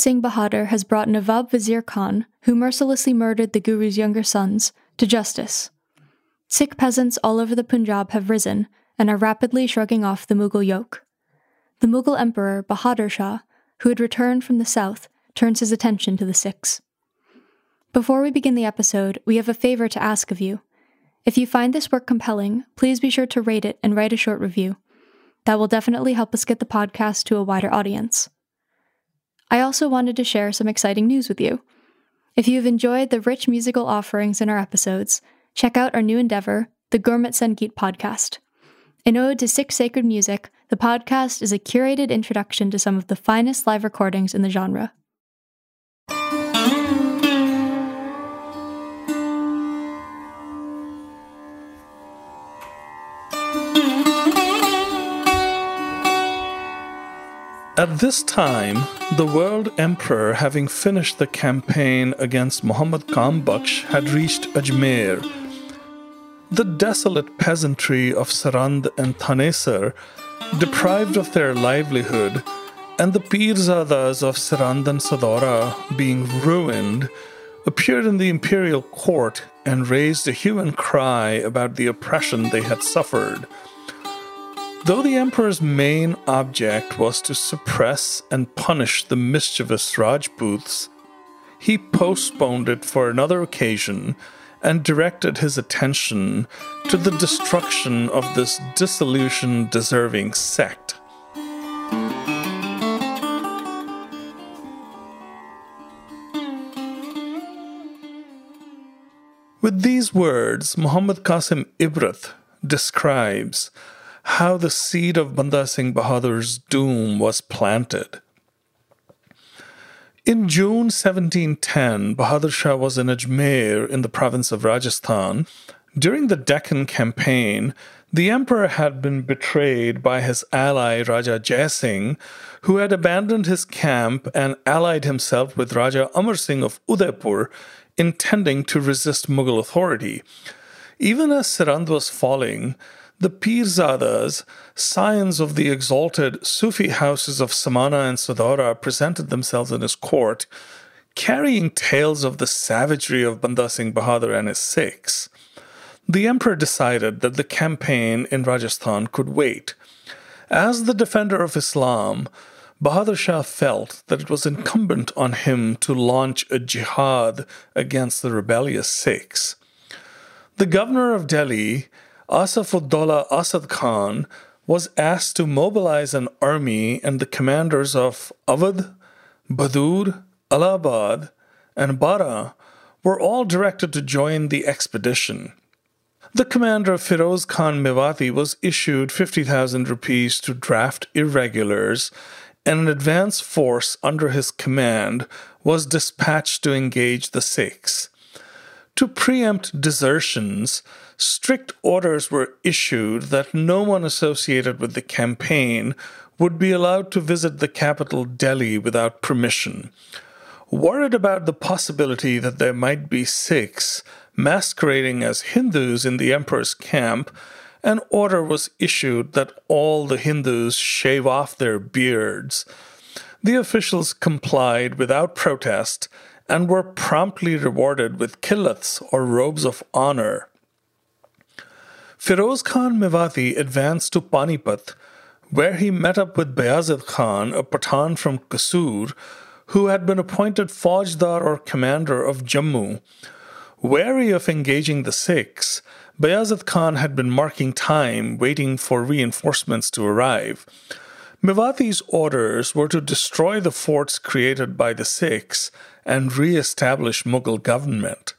Singh Bahadur has brought Nawab Wazir Khan, who mercilessly murdered the Guru's younger sons, to justice. Sikh peasants all over the Punjab have risen and are rapidly shrugging off the Mughal yoke. The Mughal emperor Bahadur Shah, who had returned from the south, turns his attention to the Sikhs. Before we begin the episode, we have a favor to ask of you. If you find this work compelling, please be sure to rate it and write a short review. That will definitely help us get the podcast to a wider audience. I also wanted to share some exciting news with you. If you have enjoyed the rich musical offerings in our episodes, check out our new endeavor, the Gurmat Sangeet podcast. An ode to Sikh sacred music, the podcast is a curated introduction to some of the finest live recordings in the genre. At this time, the world emperor, having finished the campaign against Muhammad Kambaksh, had reached Ajmer. The desolate peasantry of Sarand and Thanesar, deprived of their livelihood, and the Pirzadas of Sarand and Sadora being ruined, appeared in the imperial court and raised a hue and cry about the oppression they had suffered. Though the emperor's main object was to suppress and punish the mischievous Rajputs, he postponed it for another occasion and directed his attention to the destruction of this dissolution deserving sect. With these words, Muhammad Qasim Ibrat describes how the seed of Banda Singh Bahadur's doom was planted. In June 1710, Bahadur Shah was in Ajmer in the province of Rajasthan. During the Deccan campaign, the emperor had been betrayed by his ally Raja Jai Singh, who had abandoned his camp and allied himself with Raja Amar Singh of Udaipur, intending to resist Mughal authority. Even as Sirand was falling, the Pirzadas, scions of the exalted Sufi houses of Samana and Sadara, presented themselves in his court, carrying tales of the savagery of Banda Singh Bahadur and his Sikhs. The emperor decided that the campaign in Rajasthan could wait. As the defender of Islam, Bahadur Shah felt that it was incumbent on him to launch a jihad against the rebellious Sikhs. The governor of Delhi, Asafuddaula Asad Khan was asked to mobilize an army, and the commanders of Awadh, Badur, Allahabad, and Bara were all directed to join the expedition. The commander Firoz Khan Mewati was issued 50,000 rupees to draft irregulars, and an advance force under his command was dispatched to engage the Sikhs. To preempt desertions, strict orders were issued that no one associated with the campaign would be allowed to visit the capital Delhi without permission. Worried about the possibility that there might be Sikhs masquerading as Hindus in the emperor's camp, an order was issued that all the Hindus shave off their beards. The officials complied without protest and were promptly rewarded with khilats or robes of honor. Firoz Khan Mewati advanced to Panipat, where he met up with Bayazid Khan, a Pathan from Kasur, who had been appointed Faujdar or commander of Jammu. Wary of engaging the Sikhs, Bayazid Khan had been marking time, waiting for reinforcements to arrive. Mewati's orders were to destroy the forts created by the Sikhs and re establish Mughal government.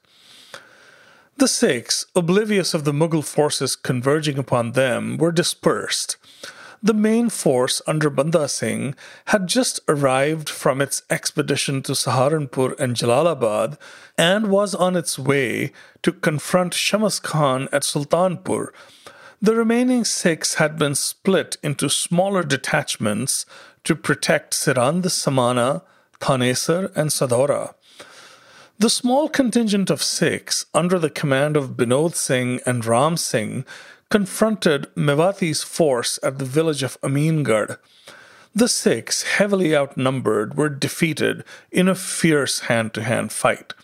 The Sikhs, oblivious of the Mughal forces converging upon them, were dispersed. the main force under Banda Singh had just arrived from its expedition to Saharanpur and Jalalabad and was on its way to confront Shamas Khan at Sultanpur. The remaining Sikhs had been split into smaller detachments to protect Sirand, Samana, Thanesar, and Sadora. The small contingent of Sikhs, under the command of Binod Singh and Ram Singh, confronted Mewati's force at the village of Amingarh. The Sikhs, heavily outnumbered, were defeated in a fierce hand to hand fight.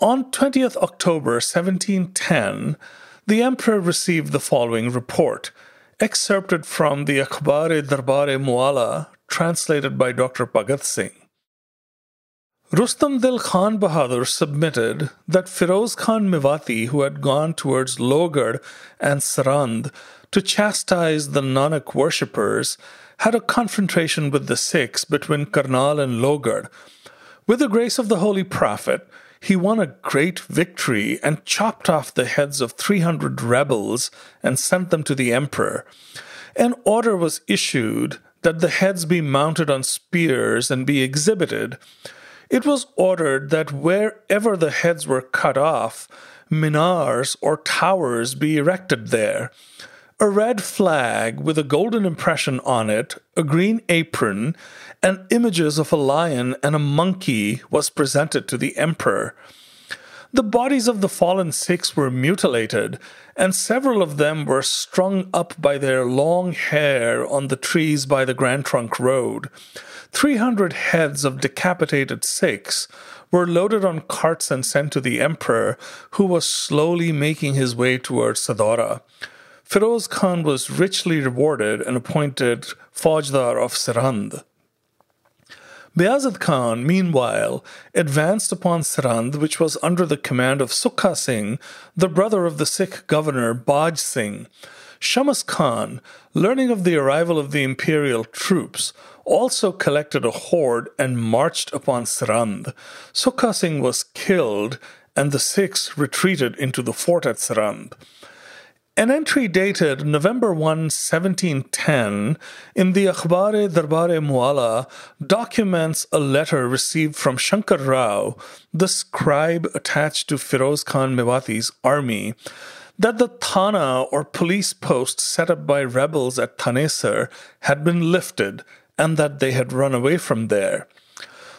On 20th October 1710, the emperor received the following report, excerpted from the Akhbar-e Darbar-e Mualla, translated by Dr. Bhagat Singh. Rustam Dil Khan Bahadur submitted that Firoz Khan Mewati, who had gone towards Lohgarh and Sarand to chastise the Nanak worshippers, had a confrontation with the Sikhs between Karnal and Lohgarh. With the grace of the Holy Prophet, he won a great victory and chopped off the heads of 300 rebels and sent them to the emperor. An order was issued that the heads be mounted on spears and be exhibited. It was ordered that wherever the heads were cut off, minars or towers be erected there. A red flag with a golden impression on it, a green apron, and images of a lion and a monkey was presented to the emperor. The bodies of the fallen Sikhs were mutilated, and several of them were strung up by their long hair on the trees by the Grand Trunk Road. 300 heads of decapitated Sikhs were loaded on carts and sent to the emperor, who was slowly making his way towards Sadora. Firoz Khan was richly rewarded and appointed Faujdar of Sirand. Bayazid Khan, meanwhile, advanced upon Sirand, which was under the command of Sukha Singh, the brother of the Sikh governor Baj Singh. Shamas Khan, learning of the arrival of the imperial troops, also collected a horde and marched upon Sirand. Sukha Singh was killed, and the Sikhs retreated into the fort at Sirand. An entry dated November 1, 1710, in the Akhbar-e Darbar-e Mualla documents a letter received from Shankar Rao, the scribe attached to Firoz Khan Mewati's army, that the Thana or police post set up by rebels at Thanesar had been lifted and that they had run away from there.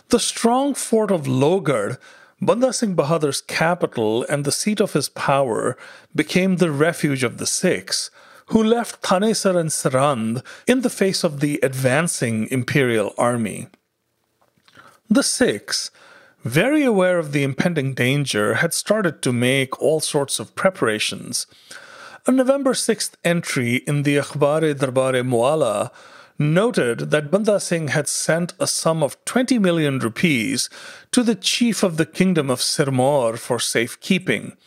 The strong fort of Lohgarh, Banda Singh Bahadur's capital and the seat of his power became the refuge of the Sikhs, who left Thanesar and Sarand in the face of the advancing imperial army. The Sikhs, very aware of the impending danger, had started to make all sorts of preparations. A November 6th entry in the Akhbar-e Darbar-e Mualla noted that Banda Singh had sent a sum of 20 million rupees to the chief of the kingdom of Sirmaur for safekeeping.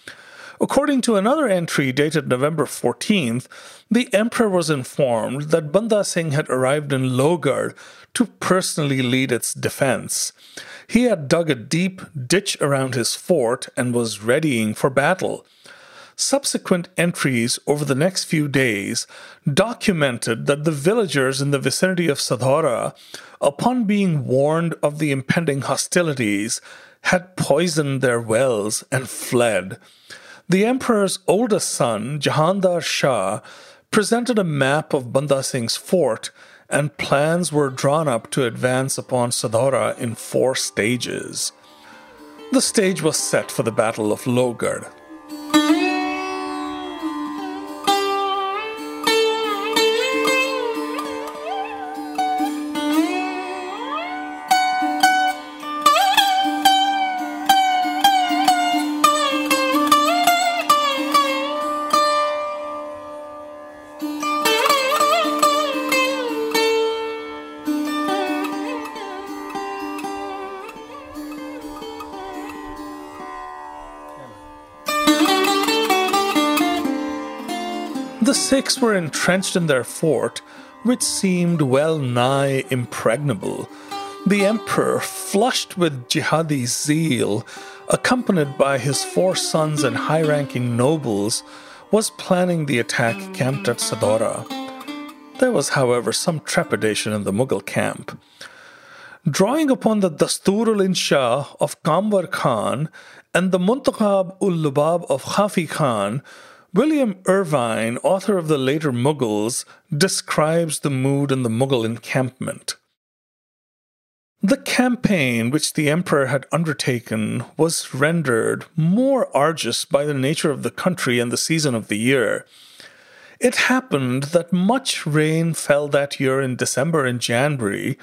According to another entry dated November 14th, the emperor was informed that Banda Singh had arrived in Lohgarh to personally lead its defense. He had dug a deep ditch around his fort and was readying for battle. Subsequent entries over the next few days documented that the villagers in the vicinity of Sadhora, upon being warned of the impending hostilities, had poisoned their wells and fled. The emperor's oldest son, Jahandar Shah, presented a map of Banda Singh's fort, and plans were drawn up to advance upon Sadhora in four stages. The stage was set for the Battle of Lohgarh. Were entrenched in their fort, which seemed well nigh impregnable. The emperor, flushed with jihadi zeal, accompanied by his four sons and high ranking nobles, was planning the attack camped at Sadora. There was, however, some trepidation in the Mughal camp. Drawing upon the Dasturul Insha of Kamwar Khan and the Muntakhab ul-Lubab of Khafi Khan, William Irvine, author of the later Mughals, describes the mood in the Mughal encampment. The campaign which the emperor had undertaken was rendered more arduous by the nature of the country and the season of the year. It happened that much rain fell that year in December and January,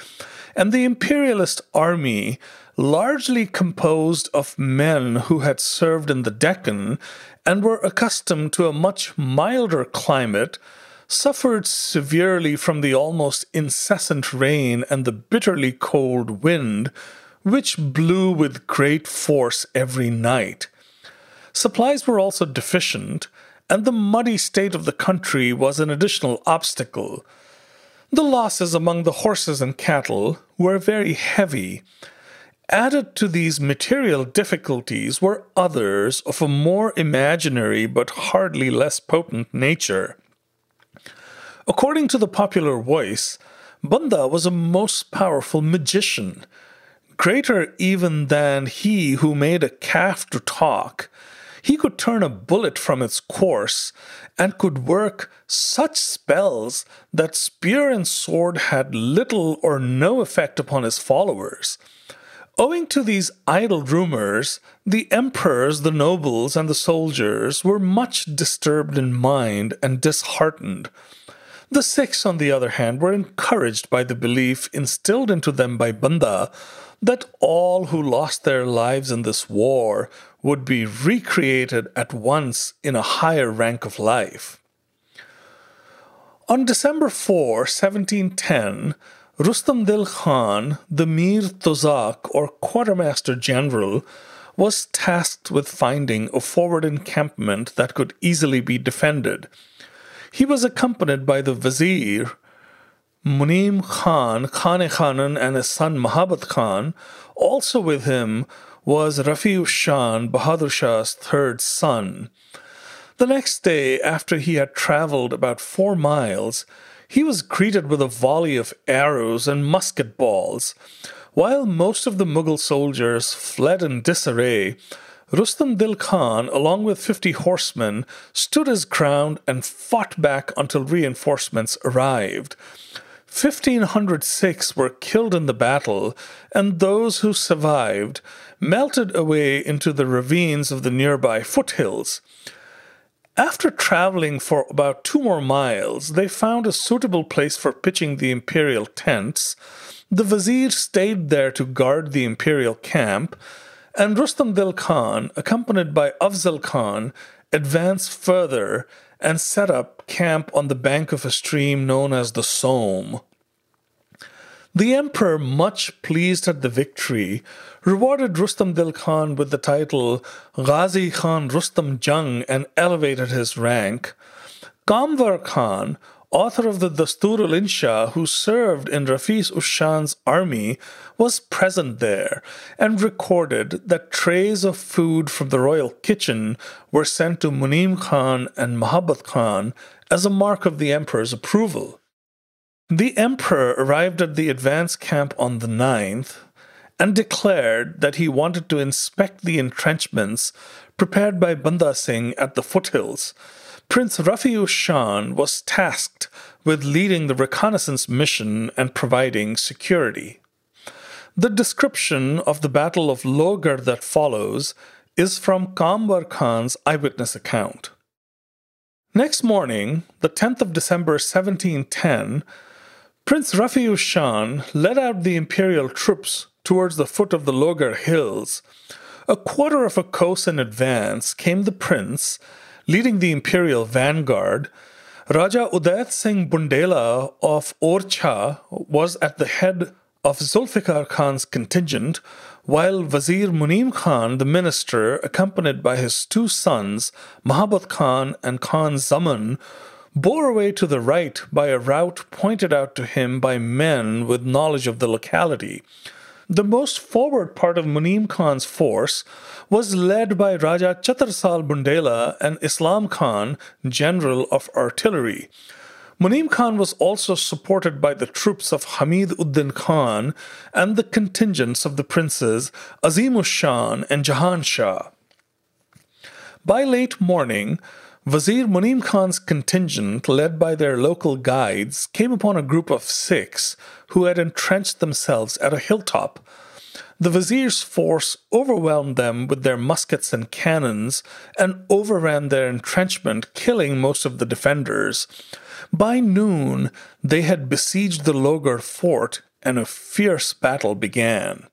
and the imperialist army, largely composed of men who had served in the Deccan and were accustomed to a much milder climate, suffered severely from the almost incessant rain and the bitterly cold wind, which blew with great force every night. Supplies were also deficient, and the muddy state of the country was an additional obstacle. The losses among the horses and cattle were very heavy. Added to these material difficulties were others of a more imaginary but hardly less potent nature. According to the popular voice, Banda was a most powerful magician, greater even than he who made a calf to talk. He could turn a bullet from its course and could work such spells that spear and sword had little or no effect upon his followers. Owing to these idle rumors, the emperors, the nobles, and the soldiers were much disturbed in mind and disheartened. The Sikhs, on the other hand, were encouraged by the belief instilled into them by Banda that all who lost their lives in this war would be recreated at once in a higher rank of life. On December 4, 1710, Rustam Dil Khan, the Mir Tozak or Quartermaster General, was tasked with finding a forward encampment that could easily be defended he was accompanied by the vizier, Munim Khan, Khan Khanan, and his son Mahabat Khan. Also with him was Rafiu Shan, Bahadur Shah's third son. The next day, after he had traveled about four miles, he was greeted with a volley of arrows and musket balls. While most of the Mughal soldiers fled in disarray, Rustam Dil Khan, along with 50 horsemen, stood his ground and fought back until reinforcements arrived. 1,500 Sikhs were killed in the battle, and those who survived melted away into the ravines of the nearby foothills. After traveling for about two more miles, they found a suitable place for pitching the imperial tents. The vizier stayed there to guard the imperial camp, and Rustam Dil Khan, accompanied by Afzal Khan, advanced further and set up camp on the bank of a stream known as the Som. The emperor, much pleased at the victory, rewarded Rustam Dil Khan with the title Ghazi Khan Rustam Jung and elevated his rank. Kamvar Khan, author of the Dastur al Insha, who served in Rafiu Shan's army, was present there and recorded that trays of food from the royal kitchen were sent to Munim Khan and Mahabat Khan as a mark of the emperor's approval. The emperor arrived at the advance camp on the 9th and declared that he wanted to inspect the entrenchments prepared by Banda Singh at the foothills Prince Rafiu Shan was tasked with leading the reconnaissance mission and providing security. The description of the Battle of Lohgarh that follows is from Kamwar Khan's eyewitness account. Next morning, the 10th of December 1710, Prince Rafiu Shan led out the imperial troops towards the foot of the Lohgarh hills. A quarter of a kos in advance came the prince Leading the imperial vanguard, Raja Udayat Singh Bundela of Orchha was at the head of Zulfikar Khan's contingent, while Wazir Munim Khan, the minister, accompanied by his two sons, Mahabat Khan and Khan Zaman, bore away to the right by a route pointed out to him by men with knowledge of the locality. The most forward part of Munim Khan's force was led by Raja Chatarsal Bundela and Islam Khan, general of artillery. Munim Khan was also supported by the troops of Hamid Uddin Khan and the contingents of the princes Azim Shan and Jahan Shah. By late morning, Wazir Munim Khan's contingent, led by their local guides, came upon a group of Sikhs who had entrenched themselves at a hilltop. The vizier's force overwhelmed them with their muskets and cannons and overran their entrenchment, killing most of the defenders. By noon, they had besieged the Lohgarh fort and a fierce battle began.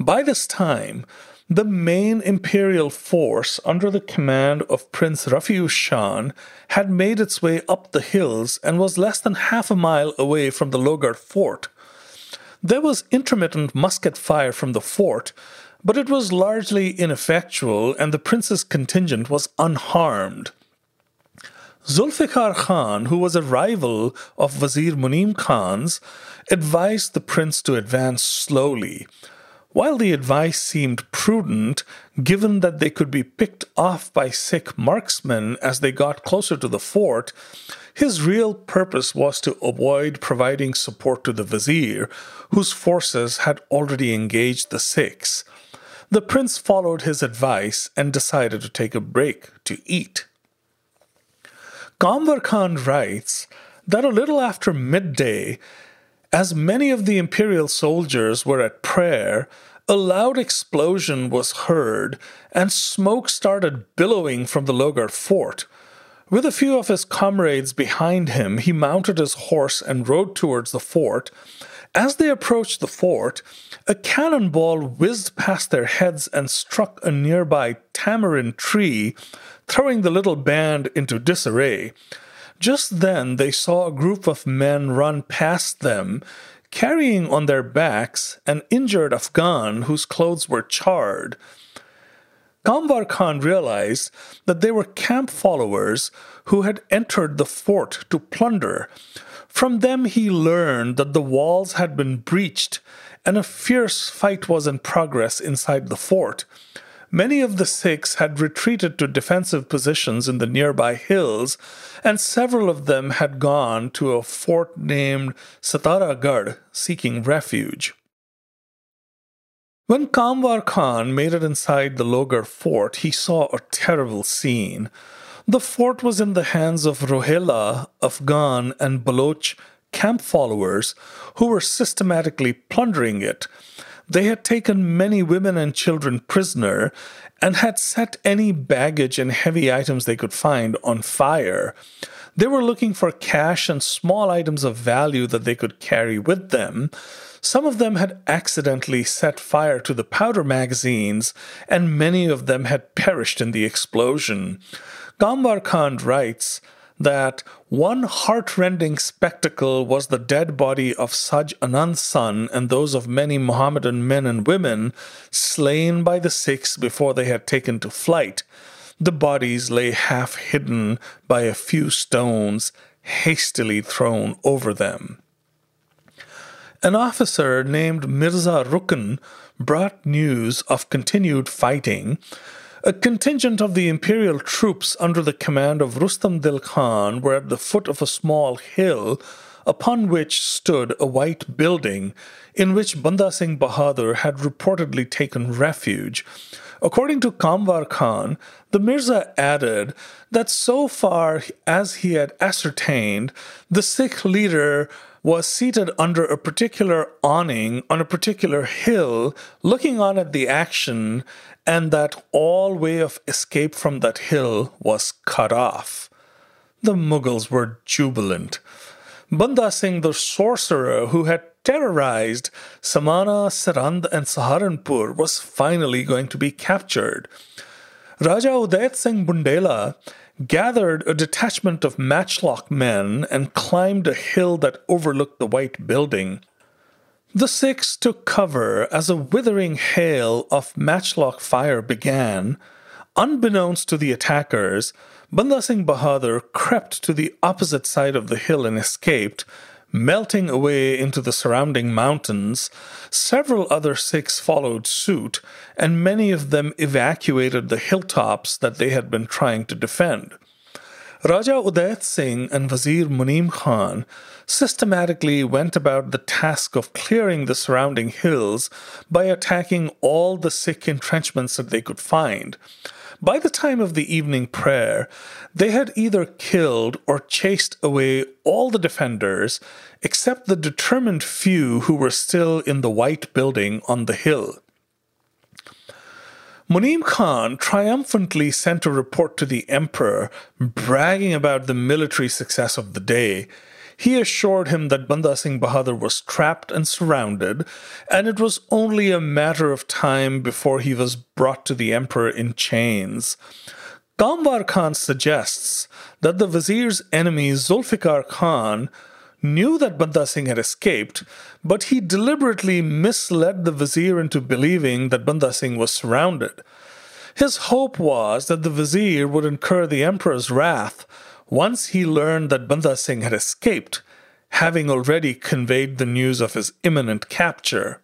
By this time, the main imperial force under the command of Prince Rafiu Shan had made its way up the hills and was less than half a mile away from the Lohgarh fort. There was intermittent musket fire from the fort, but it was largely ineffectual and the prince's contingent was unharmed. Zulfikar Khan, who was a rival of Wazir Munim Khan's, advised the prince to advance slowly. While the advice seemed prudent, given that they could be picked off by Sikh marksmen as they got closer to the fort, his real purpose was to avoid providing support to the vizier, whose forces had already engaged the Sikhs. The prince followed his advice and decided to take a break to eat. Kamwar Khan writes that a little after midday, as many of the imperial soldiers were at prayer, a loud explosion was heard, and smoke started billowing from the Lohgarh fort. With a few of his comrades behind him, he mounted his horse and rode towards the fort. As they approached the fort, a cannonball whizzed past their heads and struck a nearby tamarind tree, throwing the little band into disarray. Just then they saw a group of men run past them, carrying on their backs an injured Afghan whose clothes were charred. Kamwar Khan realized that they were camp followers who had entered the fort to plunder. From them he learned that the walls had been breached and a fierce fight was in progress inside the fort. Many of the Sikhs had retreated to defensive positions in the nearby hills, and several of them had gone to a fort named Sataragarh seeking refuge. When Kamwar Khan made it inside the Lohgarh fort, he saw a terrible scene. The fort was in the hands of Rohilla, Afghan, and Baloch camp followers who were systematically plundering it. They had taken many women and children prisoner and had set any baggage and heavy items they could find on fire. They were looking for cash and small items of value that they could carry with them. Some of them had accidentally set fire to the powder magazines, and many of them had perished in the explosion. Kamwar Khan writes that one heartrending spectacle was the dead body of Saj Anand's son and those of many Mohammedan men and women slain by the Sikhs before they had taken to flight. The bodies lay half hidden by a few stones hastily thrown over them. An officer named Mirza Rukn brought news of continued fighting a contingent of the imperial troops under the command of Rustam Dil Khan were at the foot of a small hill upon which stood a white building in which Banda Singh Bahadur had reportedly taken refuge. According to Kamwar Khan, the Mirza added that so far as he had ascertained, the Sikh leader was seated under a particular awning on a particular hill, looking on at the action, and that all way of escape from that hill was cut off. The Mughals were jubilant. Banda Singh, the sorcerer who had terrorized Samana, Sarand, and Saharanpur, was finally going to be captured. Raja Udait Singh Bundela gathered a detachment of matchlock men and climbed a hill that overlooked the white building. The Sikhs took cover as a withering hail of matchlock fire began. Unbeknownst to the attackers, Banda Singh Bahadur crept to the opposite side of the hill and escaped, melting away into the surrounding mountains. Several other Sikhs followed suit, and many of them evacuated the hilltops that they had been trying to defend. Raja Udayat Singh and Wazir Munim Khan systematically went about the task of clearing the surrounding hills by attacking all the Sikh entrenchments that they could find. By the time of the evening prayer, they had either killed or chased away all the defenders except the determined few who were still in the white building on the hill. Munim Khan triumphantly sent a report to the emperor bragging about the military success of the day. He assured him that Banda Singh Bahadur was trapped and surrounded, and it was only a matter of time before he was brought to the emperor in chains. Kamwar Khan suggests that the vizier's enemy Zulfikar Khan knew that Banda Singh had escaped, but he deliberately misled the vizier into believing that Banda Singh was surrounded. His hope was that the vizier would incur the emperor's wrath once he learned that Banda Singh had escaped, having already conveyed the news of his imminent capture.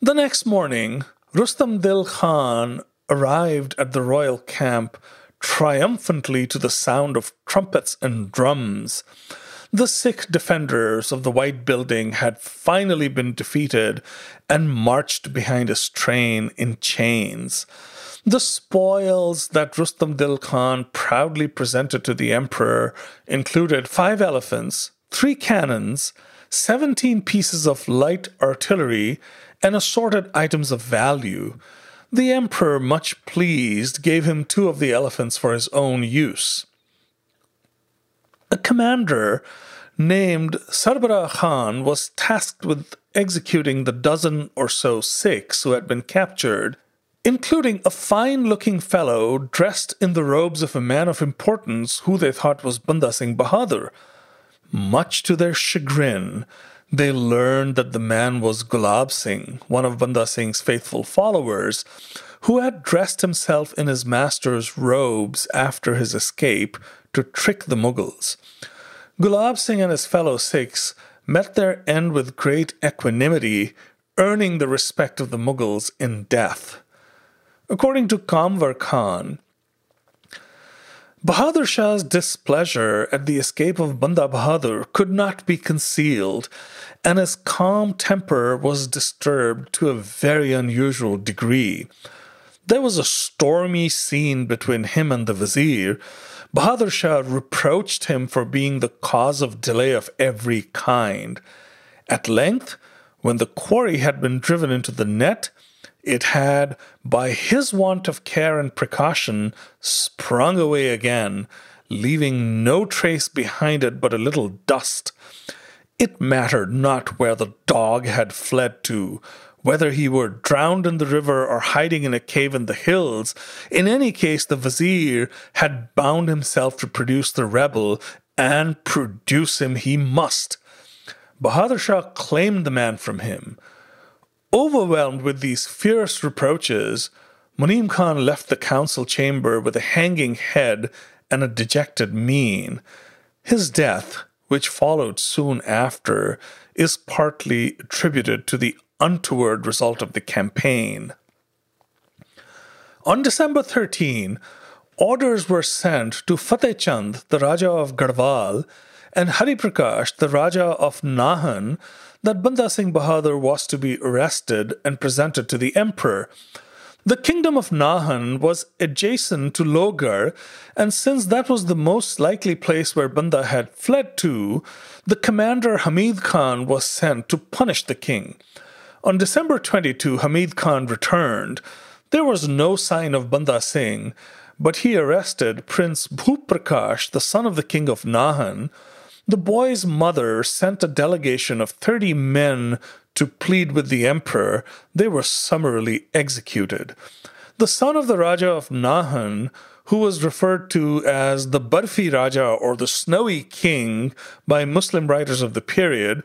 The next morning, Rustam Dil Khan arrived at the royal camp triumphantly to the sound of trumpets and drums. The Sikh defenders of the White Building had finally been defeated and marched behind his train in chains. The spoils that Rustam Dil Khan proudly presented to the emperor included five elephants, three cannons, 17 pieces of light artillery, and assorted items of value. The emperor, much pleased, gave him two of the elephants for his own use. A commander named Sarbara Khan was tasked with executing the dozen or so Sikhs who had been captured, including a fine looking fellow dressed in the robes of a man of importance who they thought was Banda Singh Bahadur. Much to their chagrin, they learned that the man was Gulab Singh, one of Banda Singh's faithful followers, who had dressed himself in his master's robes after his escape to trick the Mughals. Gulab Singh and his fellow Sikhs met their end with great equanimity, earning the respect of the Mughals in death. According to Kamwar Khan, Bahadur Shah's displeasure at the escape of Banda Bahadur could not be concealed, and his calm temper was disturbed to a very unusual degree. There was a stormy scene between him and the vizier. Bahadur Shah reproached him for being the cause of delay of every kind. At length, when the quarry had been driven into the net, it had, by his want of care and precaution, sprung away again, leaving no trace behind it but a little dust. It mattered not where the dog had fled to, whether he were drowned in the river or hiding in a cave in the hills. In any case, the vizier had bound himself to produce the rebel, and produce him he must. Bahadur Shah claimed the man from him. Overwhelmed with these fierce reproaches, Munim Khan left the council chamber with a hanging head and a dejected mien. His death, which followed soon after, is partly attributed to the untoward result of the campaign. On December 13, orders were sent to Fateh Chand, the Raja of Garhwal, and Hari Prakash, the Raja of Nahan, that Banda Singh Bahadur was to be arrested and presented to the emperor. The kingdom of Nahan was adjacent to Lohgarh, and since that was the most likely place where Banda had fled to, the commander Hamid Khan was sent to punish the king. On December 22, Hamid Khan returned. There was no sign of Banda Singh, but he arrested Prince Bhuprakash, the son of the king of Nahan, the boy's mother sent a delegation of 30 men to plead with the emperor. They were summarily executed. The son of the Raja of Nahan, who was referred to as the Barfi Raja or the Snowy King by Muslim writers of the period,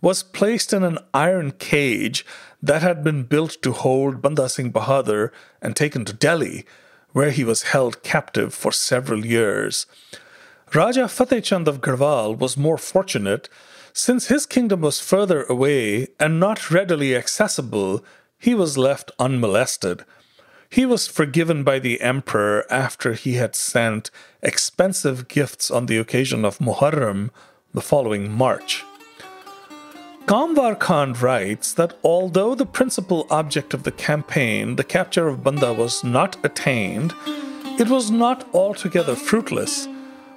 was placed in an iron cage that had been built to hold Banda Singh Bahadur and taken to Delhi, where he was held captive for several years. Raja Fateh Chand of Garhwal was more fortunate since his kingdom was further away and not readily accessible, he was left unmolested. He was forgiven by the emperor after he had sent expensive gifts on the occasion of Muharram the following March. Kamvar Khan writes that although the principal object of the campaign, the capture of Banda, was not attained, it was not altogether fruitless,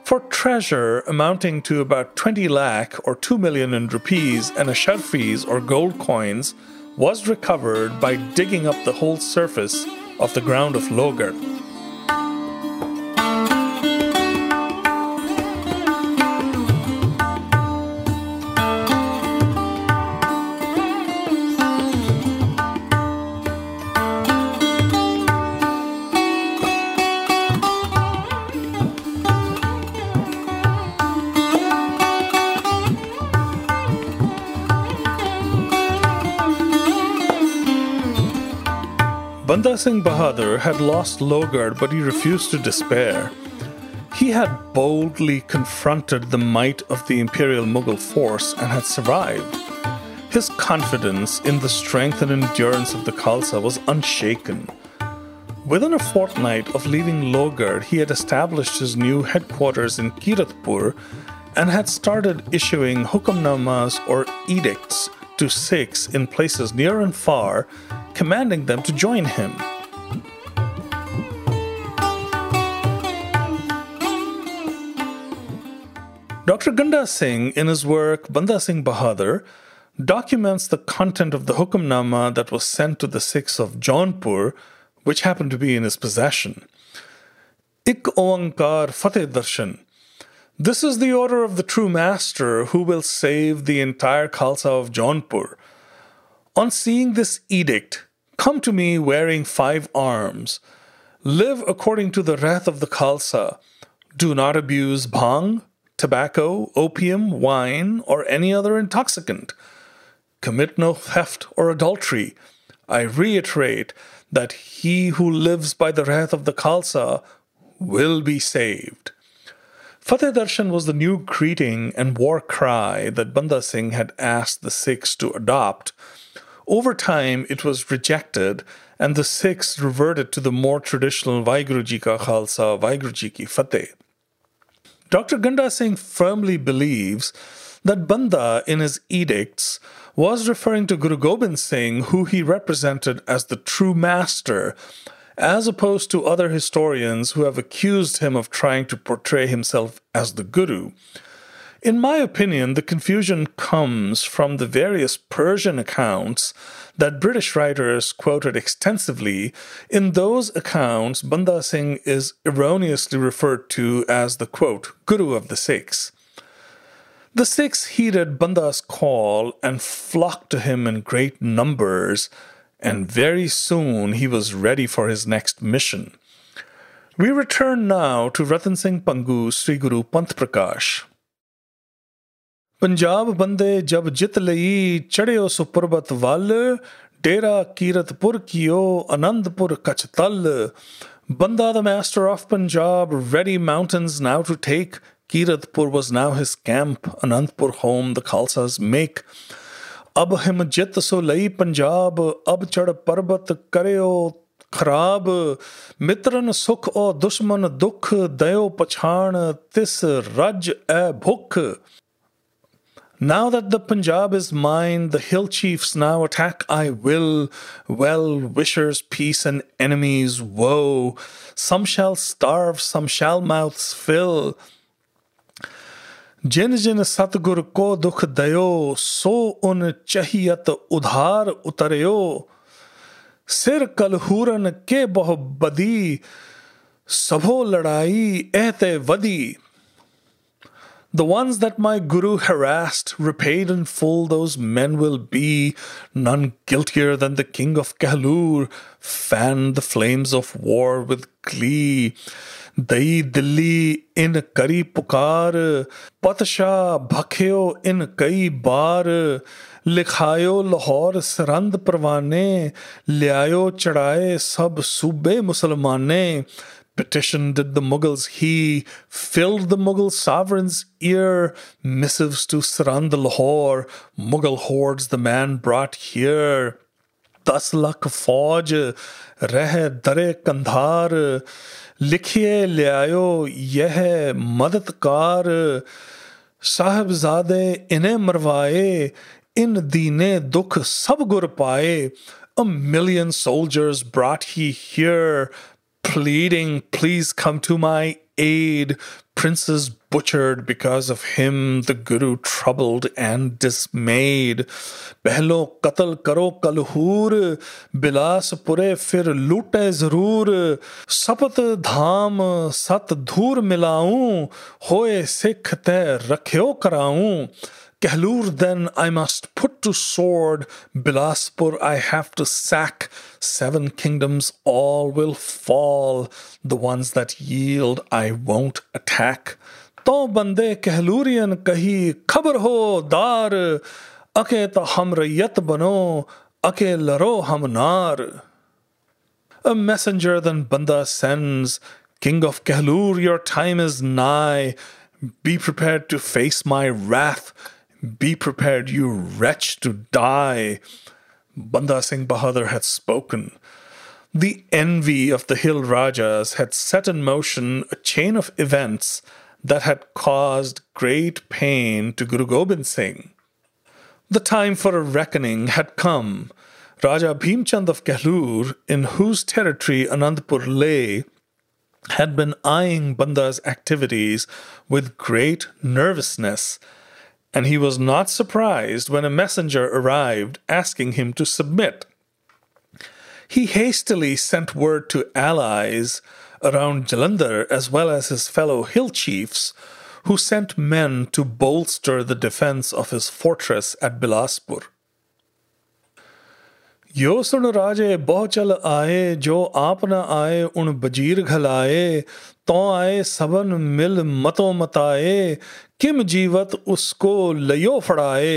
for treasure amounting to about 20 lakh or 2 million in rupees and ashrafis or gold coins was recovered by digging up the whole surface of the ground of Lohgarh. Banda Singh Bahadur had lost Lohgarh, but he refused to despair. He had boldly confronted the might of the imperial Mughal force and had survived. His confidence in the strength and endurance of the Khalsa was unshaken. Within a fortnight of leaving Lohgarh, he had established his new headquarters in Kiratpur and had started issuing hukamnamas or edicts to Sikhs in places near and far commanding them to join him. Dr. Ganda Singh, in his work Banda Singh Bahadur, documents the content of the Hukamnama that was sent to the Sikhs of Jaunpur, which happened to be in his possession. Ik Oankar Fateh Darshan. This is the order of the true master who will save the entire Khalsa of Jaunpur. On seeing this edict, Come to me wearing five arms. Live according to the rahit of the Khalsa. Do not abuse bhang, tobacco, opium, wine, or any other intoxicant. Commit no theft or adultery. I reiterate that he who lives by the rahit of the Khalsa will be saved. Fateh Darshan was the new greeting and war cry that Banda Singh had asked the Sikhs to adopt over time, it was rejected, and the Sikhs reverted to the more traditional Vaheguru Ji Ka Khalsa, Vaheguru Ji Ki Fateh. Dr. Ganda Singh firmly believes that Banda, in his edicts, was referring to Guru Gobind Singh, who he represented as the true master, as opposed to other historians who have accused him of trying to portray himself as the Guru. In my opinion, the confusion comes from the various Persian accounts that British writers quoted extensively. In those accounts, Banda Singh is erroneously referred to as the quote, Guru of the Sikhs. The Sikhs heeded Banda's call and flocked to him in great numbers, and very soon he was ready for his next mission. We return now to Ratan Singh Bhangu's Sri Guru Panth Prakash. Punjab bande jab jit layi chadeo wal, dera Kiratpur kiyo anandpur kach tal. The master of Punjab, ready mountains now to take. Kiratpur was now his camp, Anandpur home the Khalsas make. अब हिम जित सो लई पंजाब अब चढ़ पर्वत करेओ खराब मित्रन सुख ओ दुश्मन दुख दयो पछाण तिस रज ए भुख now that the Punjab is mine, the hill chiefs now attack I will. Well wishers peace and enemies woe. Some shall starve, some shall mouths fill. जिन जिन सतगुर को दुख दयो सो उन चहियत उधार उतरयो सिर कलहूरन के बहु बदी सबो लड़ाई एते वदी the ones that my Guru harassed, repaid in full, those men will be, none guiltier than the king of Kahlur, fan the flames of war with glee. Dai Dilli in kari pukar, Patsha bhakhyo in kai bar, लिखायो लाहौर सरंद परवाने लियायो चढ़ाए सब सूबे मुसलमाने petition did the Mughals. He filled the Mughal sovereign's ear. Missives to Sarand Lahore, Mughal hordes the man brought here. दस लाख फौज रह दरे कंधार लिखिए ले आयो यह मददकार साहबजादे इन्हें मरवाए इन दीने दुख सब गुर पाए A million soldiers brought he here, pleading, Please come to my aid. Princes butchered because of him, the Guru troubled and dismayed. Behlo qatl karo kalhur, bilas pure fir lute zarur. Sapat dham sat dhur milaun hoye sikh te rakhyo karaऊं. Kehlur then I must put to sword, Bilaspur I have to sack, seven kingdoms all will fall, the ones that yield I won't attack. तो बंदे कहलूरियन कही खबर हो दार अके तो हम रैयत बनो अके लरो हम नार A messenger then Banda sends, King of Kehlur, your time is nigh. Be prepared to face my wrath. Be prepared, you wretch, to die. Banda Singh Bahadur had spoken. The envy of the hill Rajas had set in motion a chain of events that had caused great pain to Guru Gobind Singh. The time for a reckoning had come. Raja Bhimchand of Kehlur, in whose territory Anandpur lay, had been eyeing Banda's activities with great nervousness and he was not surprised when a messenger arrived asking him to submit. He hastily sent word to allies around Jalandhar as well as his fellow hill chiefs, who sent men to bolster the defense of his fortress at Bilaspur. यो सुन राजे बहुचल आए जो आप न आए उन बजीर घलाए तो आए सबन मिल मतो मताए किम जीवत उसको लयो फड़ाए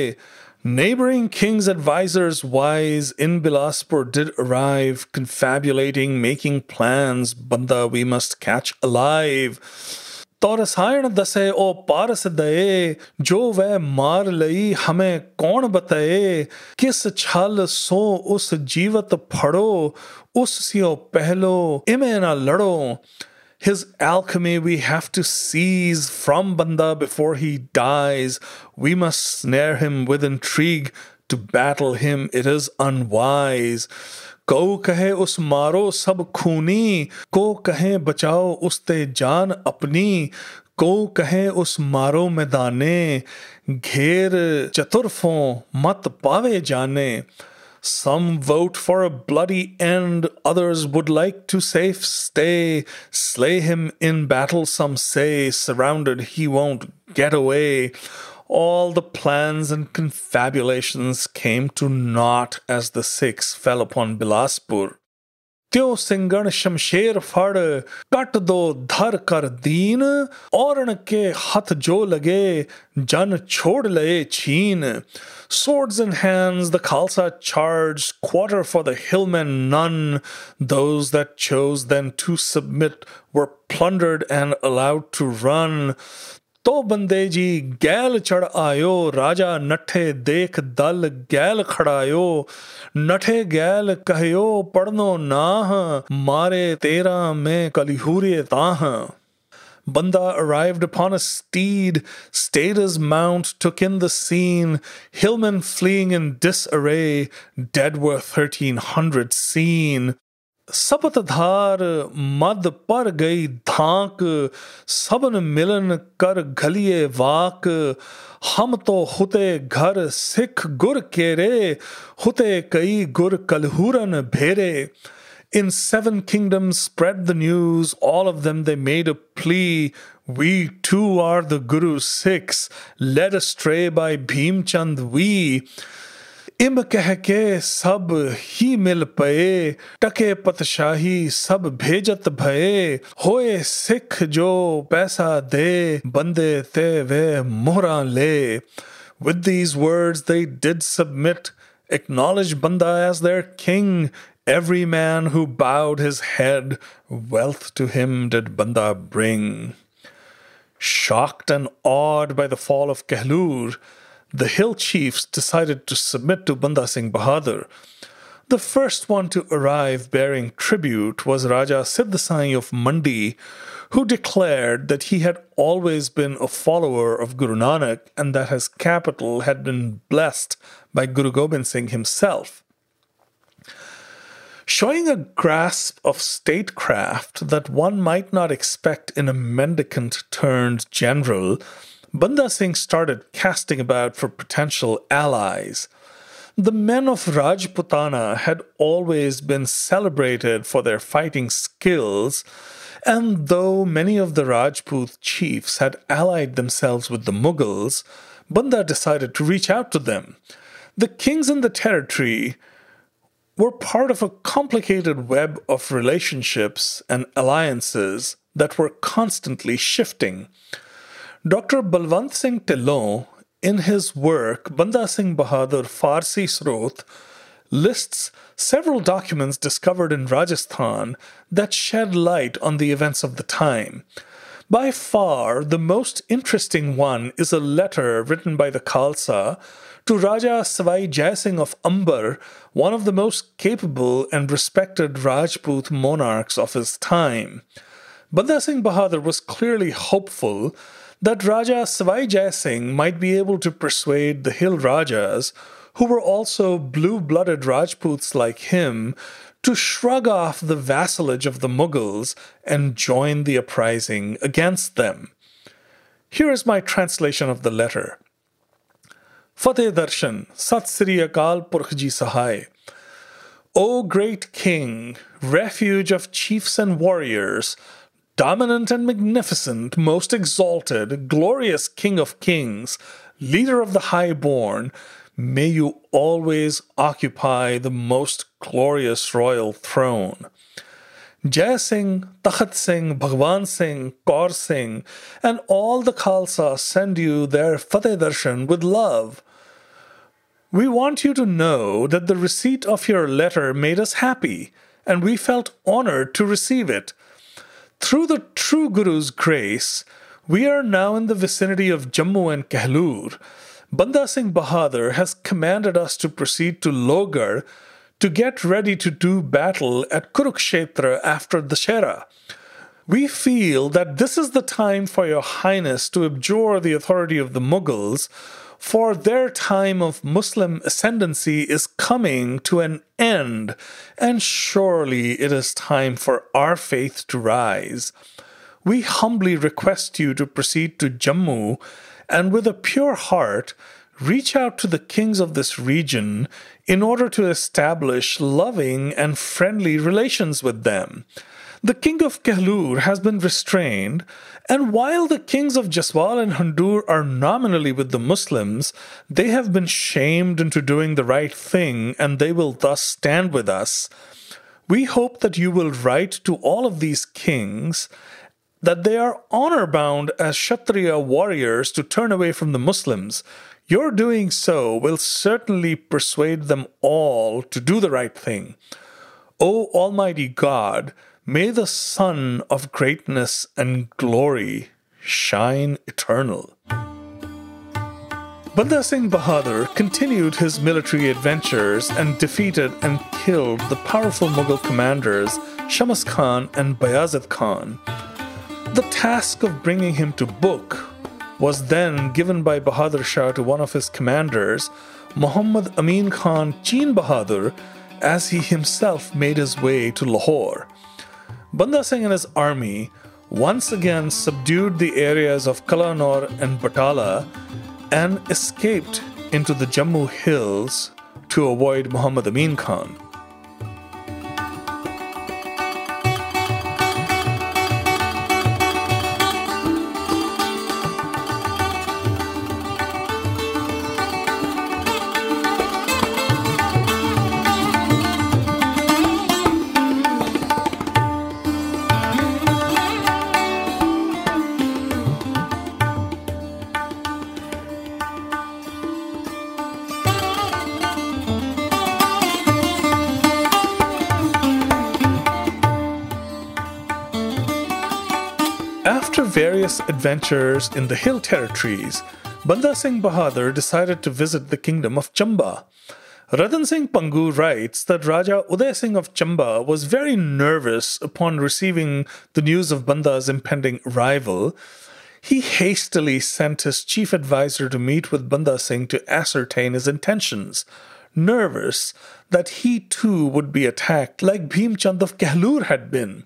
Neighboring kings' advisors wise in Bilaspur did arrive, confabulating, making plans. Banda, we must catch alive. तो रसायन दसे ओ पारस दए जो वह मार लई हमें कौन बताए किस छल सो उस जीवत फड़ो उस सियो पहलो इमे ना लड़ो His alchemy we have to seize from Banda before he dies. We must snare him with intrigue. To battle him, it is unwise. को कहे उस मारो सब खूनी को कहे बचाओ उस ते जान अपनी को कहे उस मारो मैदाने घेर चतुर्फों मत पावे जाने Some vote for a bloody end, others would like to safe stay. Slay him in battle, some say, surrounded he won't get away all the plans and confabulations came to naught as the Sikhs fell upon Bilaspur. त्यों सिंगण शमशेर फड़ cut दो धर कर दीन औरण के हथ जो लगे जन छोड़ लए छीन Swords in hands, the Khalsa charged, quarter for the hillmen, none. Those that chose then to submit were plundered and allowed to run. तो बंदे जी गैल चढ़ आयो राजा नठे देख दल गैल खड़ायो नठे गैल कहयो पढ़नो नाह मारे तेरा में कलिहूरे ताह Banda arrived upon a steed, stayed his mount, took in the scene, hillmen fleeing in disarray, dead were thirteen hundred seen. सपतधार मद पर गई धाक, सबन मिलन कर घलिए वाक। हम तो हुते घर सिख गुर केरे, हुते कई गुर कलहूरन भेरे। In seven kingdom spread the news all of them they made a plea we too are the Guru Sikhs led astray by Bhimchand we इम कह के सब ही मिल पए टके पतशाही सब भेजत भये होए सिख जो पैसा दे बंदे ते वे मोहरा ले With these words they did submit, acknowledge Banda as their king. Every man who bowed his head, wealth to him did Banda bring. Shocked and awed by the fall of Kehlur, the hill chiefs decided to submit to Banda Singh Bahadur. The first one to arrive bearing tribute was Raja Siddhasai of Mandi, who declared that he had always been a follower of Guru Nanak and that his capital had been blessed by Guru Gobind Singh himself. Showing a grasp of statecraft that one might not expect in a mendicant turned general, Banda Singh started casting about for potential allies. The men of Rajputana had always been celebrated for their fighting skills, and though many of the Rajput chiefs had allied themselves with the Mughals, Banda decided to reach out to them. The kings in the territory were part of a complicated web of relationships and alliances that were constantly shifting. Dr. Balwant Singh Dhillon, in his work Banda Singh Bahadur Farsi Srot, lists several documents discovered in Rajasthan that shed light on the events of the time. By far, the most interesting one is a letter written by the Khalsa to Raja Savai Jaisingh of Amber, one of the most capable and respected Rajput monarchs of his time. Banda Singh Bahadur was clearly hopeful that Raja Savai Jaisingh might be able to persuade the hill Rajas who were also blue blooded Rajputs like him, to shrug off the vassalage of the Mughals and join the uprising against them. Here is my translation of the letter. Fateh Darshan, Sat Sri Akal Purkhji Sahai. O great king, refuge of chiefs and warriors, dominant and magnificent, most exalted, glorious king of kings, leader of the highborn, May you always occupy the most glorious royal throne. Jai Singh, Takhat Singh, Bhagwan Singh, Kaur Singh, and all the Khalsa send you their Fateh Darshan with love. We want you to know that the receipt of your letter made us happy, and we felt honored to receive it. Through the true Guru's grace, we are now in the vicinity of Jammu and Kehlur, Banda Singh Bahadur has commanded us to proceed to Lohgarh to get ready to do battle at Kurukshetra after the Shera. We feel that this is the time for your highness to abjure the authority of the Mughals, for their time of Muslim ascendancy is coming to an end, and surely it is time for our faith to rise. We humbly request you to proceed to Jammu and with a pure heart reach out to the kings of this region in order to establish loving and friendly relations with them. The king of Kehlur has been restrained, and while the kings of Jaswal and Handur are nominally with the Muslims, they have been shamed into doing the right thing, and they will thus stand with us. We hope that you will write to all of these kings that they are honor bound as Kshatriya warriors to turn away from the Muslims. Your doing so will certainly persuade them all to do the right thing. O Almighty God, may the sun of greatness and glory shine eternal. Banda Singh Bahadur continued his military adventures and defeated and killed the powerful Mughal commanders Shamas Khan and Bayazid Khan. The task of bringing him to book was then given by Bahadur Shah to one of his commanders, Muhammad Amin Khan Cheen Bahadur, as he himself made his way to Lahore. Banda Singh and his army once again subdued the areas of Kalanur and Batala and escaped into the Jammu hills to avoid Muhammad Amin Khan. Adventures in the hill territories, Banda Singh Bahadur decided to visit the kingdom of Chamba. Ratan Singh Bhangu writes that Raja Uday Singh of Chamba was very nervous upon receiving the news of Banda's impending arrival. He hastily sent his chief adviser to meet with Banda Singh to ascertain his intentions, nervous that he too would be attacked like Bhim Chand of Kehlur had been.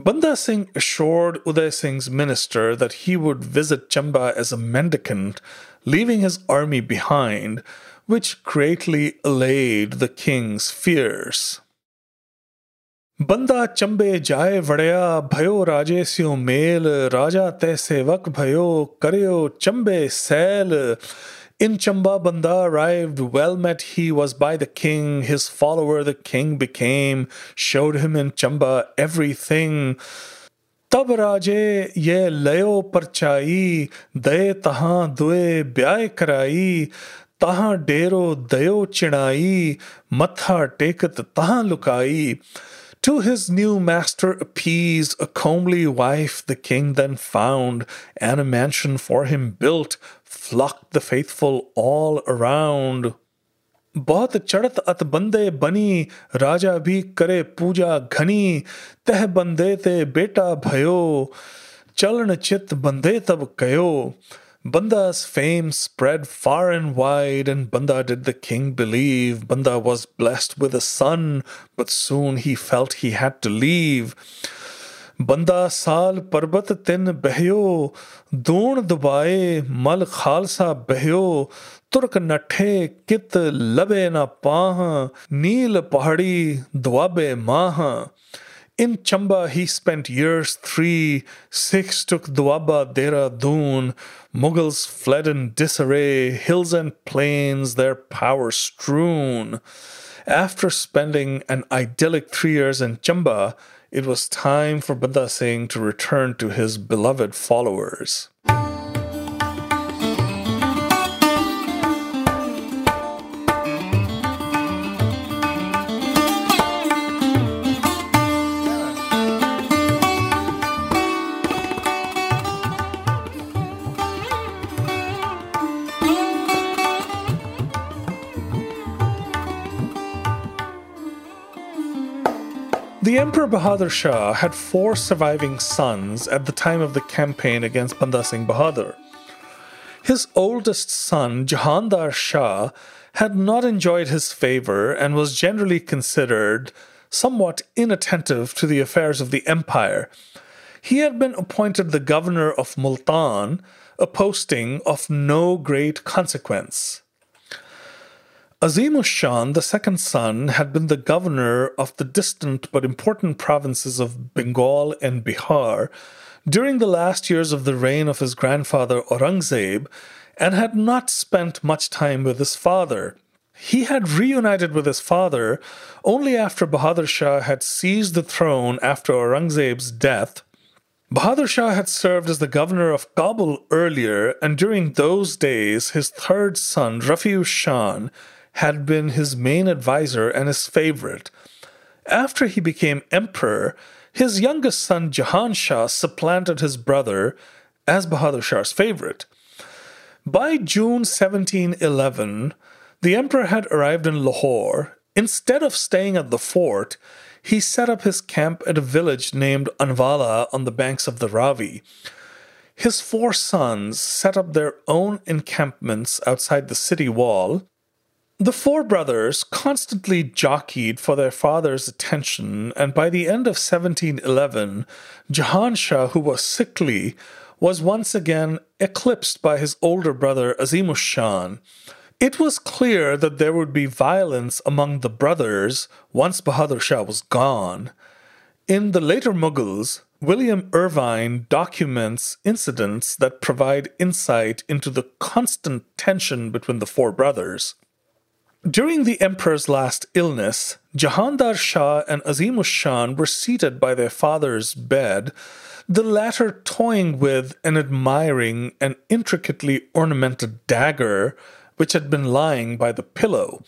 Banda Singh assured Uday Singh's minister that he would visit Chamba as a mendicant, leaving his army behind, which greatly allayed the king's fears. Banda Chambe Jai Vadaya Bhayo Rajesyo Mel Raja Te Sevak Bhayo Karyo Chambe Sel in Chamba, Banda arrived, well met he was by the king, his follower the king became, showed him in Chamba everything. तब राजे ये लयो परचाई दे तहां दुए ब्याह कराई तहां डेरो दयो चिड़ाई मत्था टेकत तहां लुकाई to his new master appeased, a comely wife the king then found, and a mansion for him built, flocked the faithful all around. बहुत चढ़त अत बंदे बनी राजा भी करे पूजा घनी तह बंदे ते बेटा भयो चलन चित बंदे तब कयो Banda's fame spread far and wide, and Banda did the king believe. Banda was blessed with a son, but soon he felt he had to leave. Banda saal parbat tin behyo, doon dubaye mal khalsa behyo, turk nathe kit labe na paha, neel pahadi duabe maha. In Chamba he spent years three, six took Duaba Dehradun, Mughals fled in disarray, hills and plains their power strewn. After spending an idyllic three years in Chamba, it was time for Banda Singh to return to his beloved followers. The Emperor Bahadur Shah had four surviving sons at the time of the campaign against Banda Singh Bahadur. His oldest son, Jahandar Shah, had not enjoyed his favor and was generally considered somewhat inattentive to the affairs of the empire. He had been appointed the governor of Multan, a posting of no great consequence. Azimushan, the second son, had been the governor of the distant but important provinces of Bengal and Bihar during the last years of the reign of his grandfather Aurangzeb and had not spent much time with his father. He had reunited with his father only after Bahadur Shah had seized the throne after Aurangzeb's death. Bahadur Shah had served as the governor of Kabul earlier, and during those days, his third son, Rafiu Shan, had been his main advisor and his favorite. After he became emperor, his youngest son Jahan Shah supplanted his brother as Bahadur Shah's favorite. By June 1711, the emperor had arrived in Lahore. Instead of staying at the fort, he set up his camp at a village named Anvala on the banks of the Ravi. His four sons set up their own encampments outside the city wall, the four brothers constantly jockeyed for their father's attention, and by the end of 1711, Jahan Shah, who was sickly, was once again eclipsed by his older brother Azimush It was clear that there would be violence among the brothers once Bahadur Shah was gone. In the later Mughals, William Irvine documents incidents that provide insight into the constant tension between the four brothers. During the emperor's last illness, Jahandar Shah and Azimush Shan were seated by their father's bed, the latter toying with and admiring an intricately ornamented dagger which had been lying by the pillow.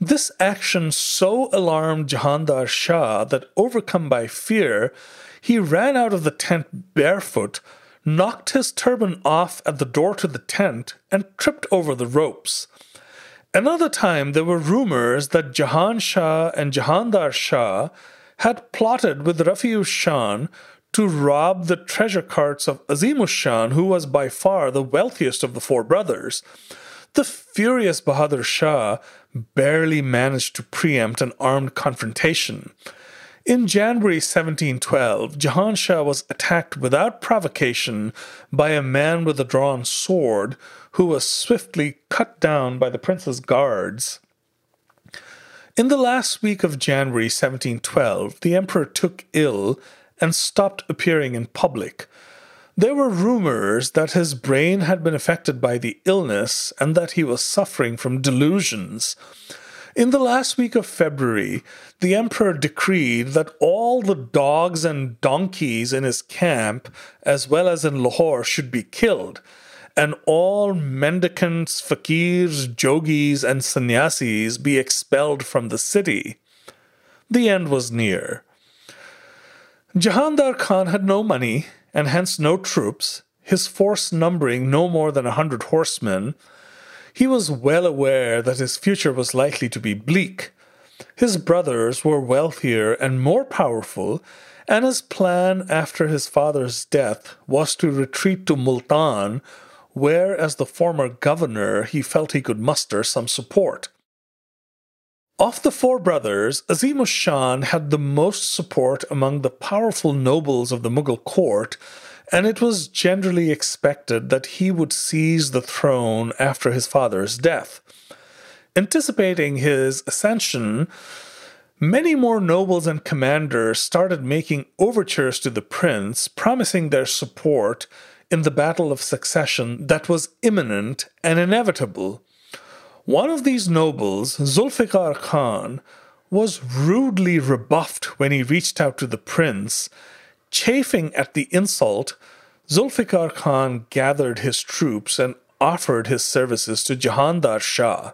This action so alarmed Jahandar Shah that, overcome by fear, he ran out of the tent barefoot, knocked his turban off at the door to the tent, and tripped over the ropes. Another time, there were rumors that Jahan Shah and Jahandar Shah had plotted with Rafiu Shan to rob the treasure carts of Azimus Shan, who was by far the wealthiest of the four brothers. The furious Bahadur Shah barely managed to preempt an armed confrontation. In January 1712, Jahan Shah was attacked without provocation by a man with a drawn sword who was swiftly cut down by the prince's guards. In the last week of January 1712, the emperor took ill and stopped appearing in public. There were rumors that his brain had been affected by the illness and that he was suffering from delusions. In the last week of February, the emperor decreed that all the dogs and donkeys in his camp, as well as in Lahore, should be killed and all mendicants, fakirs, jogis, and sannyasis be expelled from the city. The end was near. Jahandar Khan had no money and hence no troops, his force numbering no more than a hundred horsemen. He was well aware that his future was likely to be bleak. His brothers were wealthier and more powerful, and his plan after his father's death was to retreat to Multan where, as the former governor, he felt he could muster some support. Of the four brothers, Azimus Shan had the most support among the powerful nobles of the Mughal court, and it was generally expected that he would seize the throne after his father's death. Anticipating his ascension, many more nobles and commanders started making overtures to the prince, promising their support in the battle of succession that was imminent and inevitable. One of these nobles, Zulfikar Khan, was rudely rebuffed when he reached out to the prince. Chafing at the insult, Zulfikar Khan gathered his troops and offered his services to Jahandar Shah.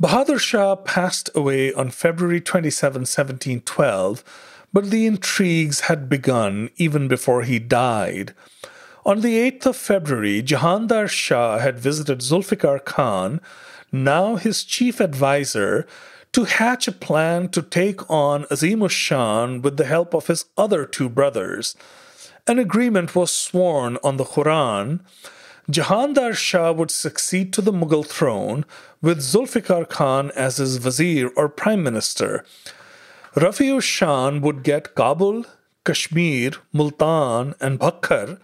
Bahadur Shah passed away on February 27, 1712 but the intrigues had begun even before he died. On the 8th of February, Jahandar Shah had visited Zulfikar Khan, now his chief adviser, to hatch a plan to take on Azimus Shan with the help of his other two brothers. An agreement was sworn on the Quran. Jahandar Shah would succeed to the Mughal throne with Zulfikar Khan as his vizier or prime minister. Rafiu Shan would get Kabul, Kashmir, Multan, and Bakhar.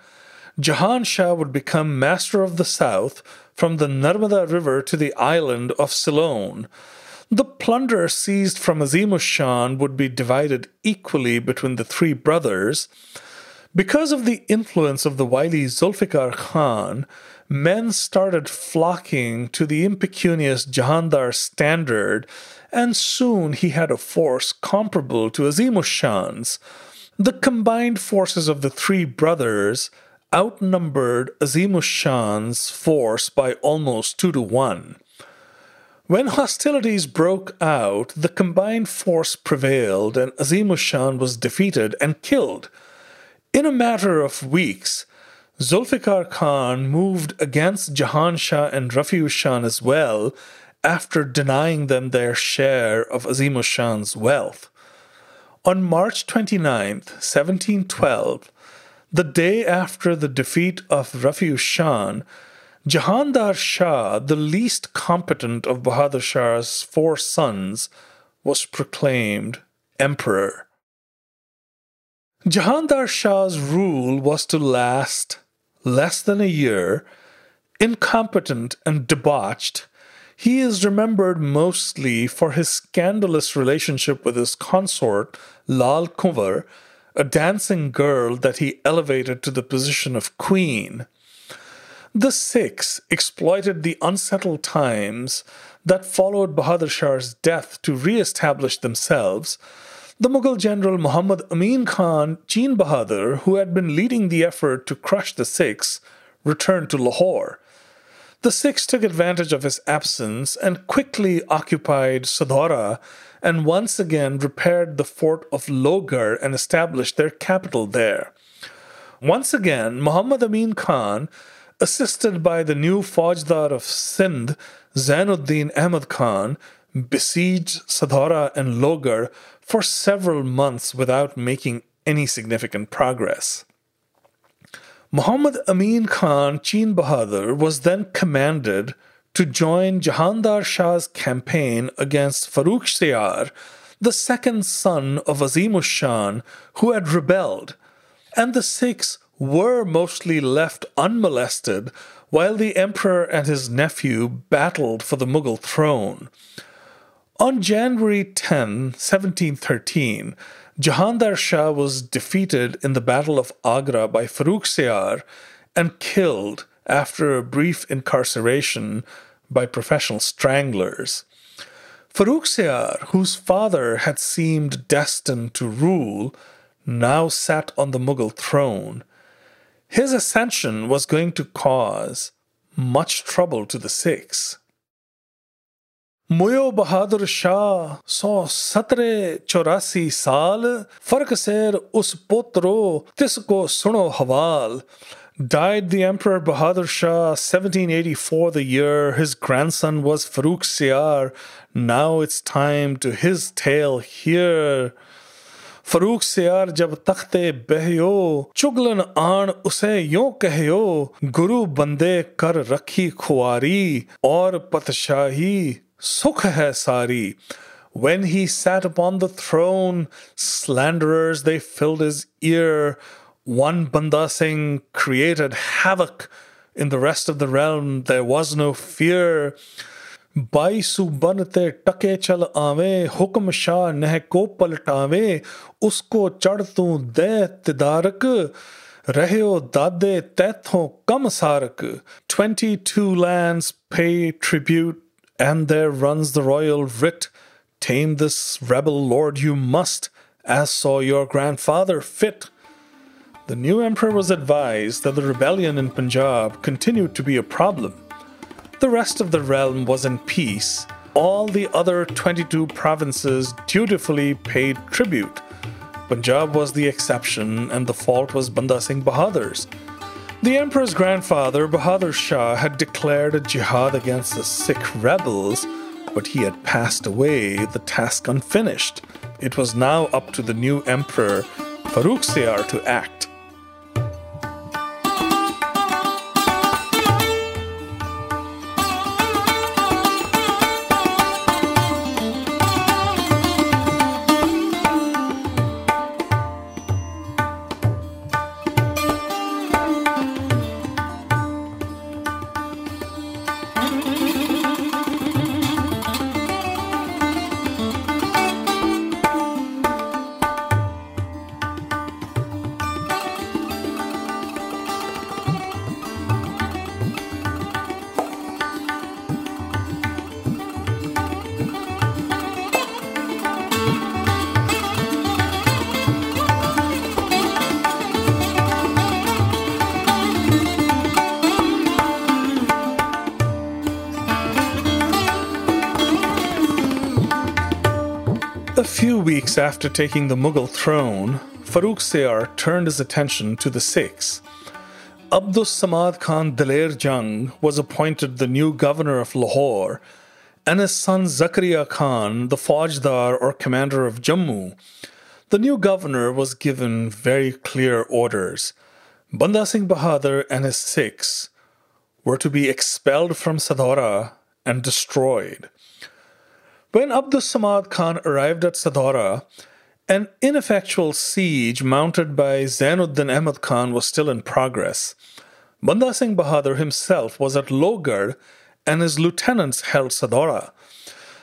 Jahan Shah would become master of the south from the Narmada River to the island of Ceylon. The plunder seized from Azimus Shan would be divided equally between the three brothers. Because of the influence of the wily Zulfikar Khan, men started flocking to the impecunious Jahandar standard and soon he had a force comparable to Azimushan's. The combined forces of the three brothers outnumbered Azimushan's force by almost two to one. When hostilities broke out, the combined force prevailed and Azimushan was defeated and killed. In a matter of weeks, Zulfikar Khan moved against Jahan Shah and Rafiu Shan as well after denying them their share of Azimus Shan's wealth. On March 29, 1712, the day after the defeat of Rafiu Shan, Jahandar Shah, the least competent of Bahadur Shah's four sons, was proclaimed emperor. Jahandar Shah's rule was to last less than a year, incompetent and debauched, he is remembered mostly for his scandalous relationship with his consort, Lal Kunvar, a dancing girl that he elevated to the position of queen. The Sikhs exploited the unsettled times that followed Bahadur Shah's death to re establish themselves. The Mughal general Muhammad Amin Khan Cheen Bahadur, who had been leading the effort to crush the Sikhs, returned to Lahore. The Sikhs took advantage of his absence and quickly occupied Sadhora and once again repaired the fort of Lohgarh and established their capital there. Once again, Muhammad Amin Khan, assisted by the new Faujdar of Sindh, Zainuddin Ahmad Khan besieged Sadhora and Lohgarh for several months without making any significant progress. Muhammad Amin Khan Chin Bahadur was then commanded to join Jahandar Shah's campaign against Farrukh Siyar, the second son of Azimus Shan, who had rebelled, and the Sikhs were mostly left unmolested while the emperor and his nephew battled for the Mughal throne. On January 10, 1713, Jahandar Shah was defeated in the Battle of Agra by Siyar and killed after a brief incarceration by professional stranglers. Siyar, whose father had seemed destined to rule, now sat on the Mughal throne. His ascension was going to cause much trouble to the Sikhs. मुयो Bahadur Shah सौ सतरे चौरासी साल फ़र्क सेर उस पोत्रो तिसको सुनो हवाल Died the Emperor Bahadur Shah 1784 the year his grandson was Farrukh Siyar. Now it's time to his tale here. Farooq सियार जब तख्ते बहयो चुगलन आन उसे यो कहयो गुरु बंदे कर रखी खुआरी और पतशाही Sukh hai sari. When he sat upon the throne, slanderers they filled his ear. One Banda Singh created havoc. In the rest of the realm there was no fear. Bai ਸੂਬਨ ਤੇ chal ਚਲ ਆਵੇਂ ਹੁਕਮ ਸ਼ਾਹ ਨਹਿ usko ਪਲਟਾਵੇਂ de ਚੜ ਤੂੰ ਦੇ dade tetho ਦਾਦੇ 22 lands pay tribute and there runs the royal writ tame this rebel lord you must as saw your grandfather fit the new emperor was advised that the rebellion in Punjab continued to be a problem. The rest of the realm was in peace. All the other 22 provinces dutifully paid tribute. Punjab was the exception, and the fault was Banda Singh Bahadur's. The emperor's grandfather, Bahadur Shah, had declared a jihad against the Sikh rebels, but he had passed away, the task unfinished. It was now up to the new emperor, Farrukh Siyar, to act. After taking the Mughal throne, Farrukh Siyar turned his attention to the Sikhs. Abdus Samad Khan Daler Jung was appointed the new governor of Lahore, and his son Zakaria Khan the Faujdar or commander of Jammu. The new governor was given very clear orders. Banda Singh Bahadur and his Sikhs were to be expelled from Sadhora and destroyed. When Abdus Samad Khan arrived at Sadhora, an ineffectual siege mounted by Zainuddin Ahmad Khan was still in progress. Banda Singh Bahadur himself was at Lohgarh and his lieutenants held Sadhora.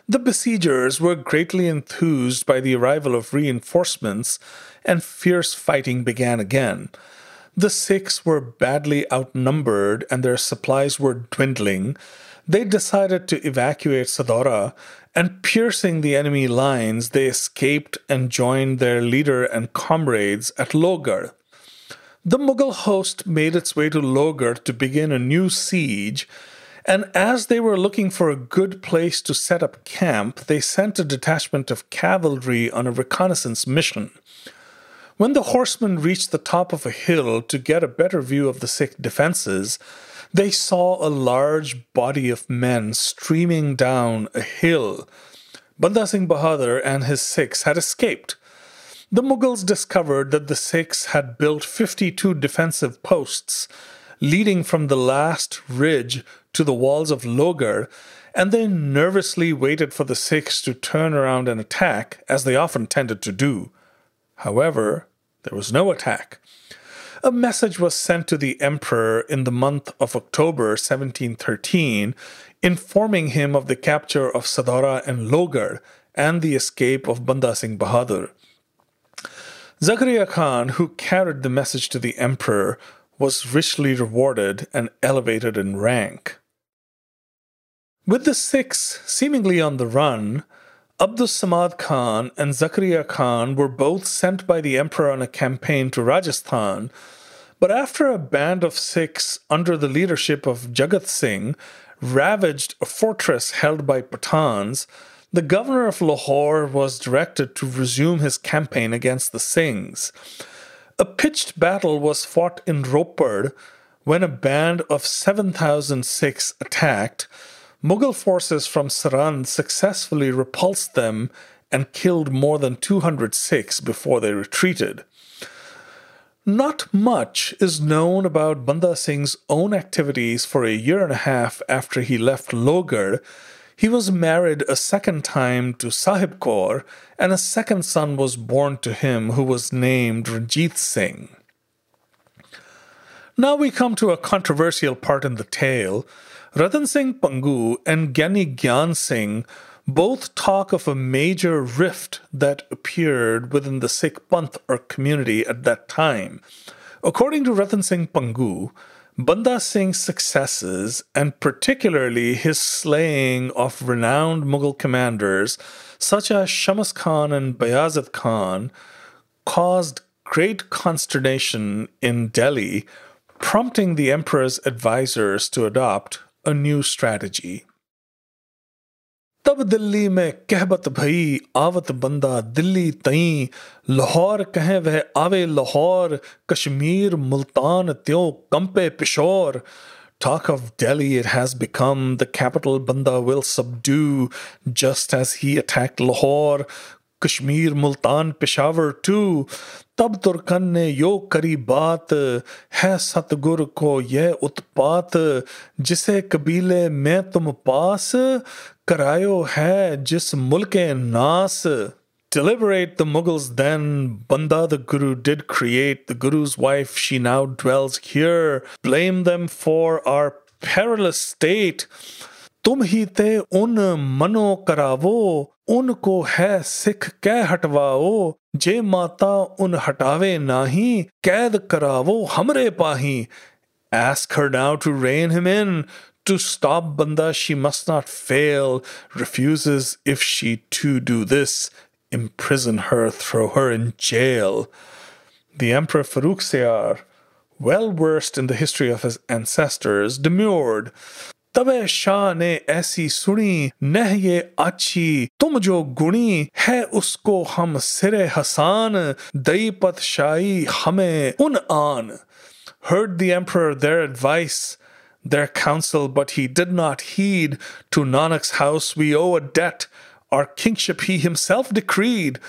The besiegers were greatly enthused by the arrival of reinforcements, and fierce fighting began again. The Sikhs were badly outnumbered and their supplies were dwindling. They decided to evacuate Sadhora and piercing the enemy lines, they escaped and joined their leader and comrades at Lohgarh. The Mughal host made its way to Lohgarh to begin a new siege, and as they were looking for a good place to set up camp, they sent a detachment of cavalry on a reconnaissance mission. When the horsemen reached the top of a hill to get a better view of the Sikh defenses, they saw a large body of men streaming down a hill. Banda Singh Bahadur and his Sikhs had escaped. The Mughals discovered that the Sikhs had built 52 defensive posts leading from the last ridge to the walls of Lohgarh, and they nervously waited for the Sikhs to turn around and attack, as they often tended to do. However, there was no attack a message was sent to the emperor in the month of October 1713, informing him of the capture of Sadhora and Lohgarh and the escape of Banda Singh Bahadur. Zakaria Khan, who carried the message to the emperor, was richly rewarded and elevated in rank. With the Sikhs seemingly on the run, Abdus Samad Khan and Zakaria Khan were both sent by the emperor on a campaign to Rajasthan but after a band of Sikhs under the leadership of Jagat Singh ravaged a fortress held by Pathans, the governor of Lahore was directed to resume his campaign against the Singhs. A pitched battle was fought in Ropar when a band of 7,000 Sikhs attacked. Mughal forces from Sirhind successfully repulsed them and killed more than 200 Sikhs before they retreated. Not much is known about Banda Singh's own activities for a year and a half after he left Lohgarh. He was married a second time to Sahib Kaur, and a second son was born to him who was named Ranjit Singh. Now we come to a controversial part in the tale. Ratan Singh Bhangu and Gyani Gyan Singh both talk of a major rift that appeared within the Sikh Panth or community at that time. According to Ratan Singh Bhangu, Banda Singh's successes, and particularly his slaying of renowned Mughal commanders such as Shamas Khan and Bayazid Khan, caused great consternation in Delhi, prompting the emperor's advisors to adopt a new strategy. तब दिल्ली में कहबत भई आवत बंदा दिल्ली तई। लाहौर कहें वह आवे लाहौर कश्मीर मुल्तान त्यों कंपे Peshawar. Talk of Delhi, it has become the capital Banda will subdue, just as he attacked Lahore, Kashmir Multan Peshawar too तब तुर्कन ने यो करी बात है सतगुर को यह उत्पात जिसे कबीले में तुम पास करायो है जिस मुल्क नास Deliberate the Mughals then, Banda the Guru did create, the Guru's wife, she now dwells here. Blame them for our perilous state. तुम ही ते उन मनो करावो उनको है सिख कै हटवाओ जे माता उन हटावे नाही कैद करावो हमरे पाही Ask her now to rein him in. to stop Banda, she must not fail, refuses if she to do this, imprison her, throw her in jail. The Emperor Farrukh well versed in the history of his ancestors, demurred. तबे शाह ने ऐसी सुनी नह ये अच्छी तुम जो गुणी है उसको हम सिरे हसान दई पत शाही हमें उन आन Heard the emperor their advice, their counsel, but he did not heed. To Nanak's house we owe a debt, our kingship he himself decreed.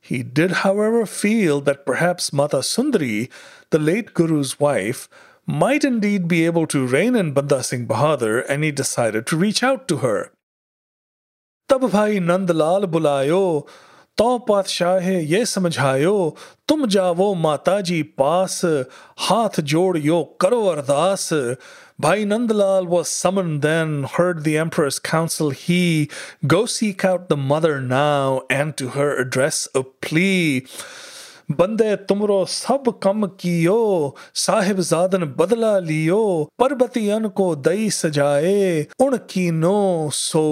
He did, however, feel that perhaps Mata Sundari, the late Guru's wife, might indeed be able to rein in Banda Singh Bahadur, and he decided to reach out to her. तब bhai Nandlal बुलायो तो पातशाह ye समझायो Tum जावो माताजी mataji हाथ जोड़ यो करो Bhai Nandalal was summoned then, heard the emperor's counsel he, go seek out the mother now, and to her address a plea. बंदे तुमरो सब कम कियो साहिब जादन बदला लियो परबतियन को दई सजाए उन कीनो सो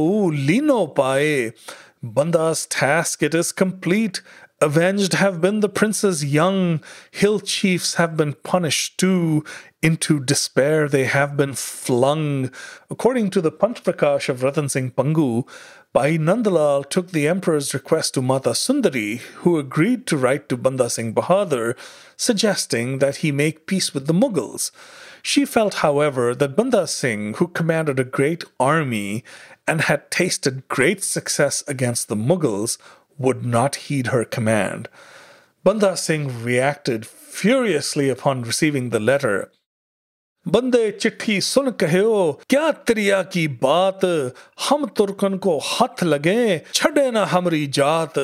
लीनो पाए Banda's task it is complete. Avenged have been the princes young, hill chiefs have been punished too. Into despair they have been flung. According to the Panth Prakash of Ratan Singh Bhangu, Bhai Nandalal took the emperor's request to Mata Sundari, who agreed to write to Banda Singh Bahadur, suggesting that he make peace with the Mughals. She felt, however, that Banda Singh, who commanded a great army and had tasted great success against the Mughals, would not heed her command. Banda Singh reacted furiously upon receiving the letter बंदे चिट्ठी सुन कहो क्या त्रिया की बात हम तुर्कन को हथ लगे छड़े ना हमारी जात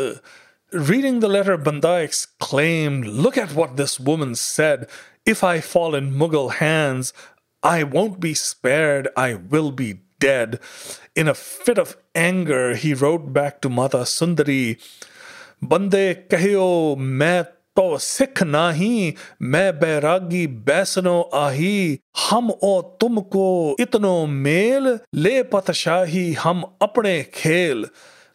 Reading the letter, Banda exclaimed, Look at what this woman said. If I fall in Mughal hands, I won't be spared, I will be dead. In a fit of anger, he wrote back to Mata Sundari, Bande kahyo main to sikh nahi, main bairagi baisano ahi, Ham o tumko itno mel, le patashahi Ham apne khel.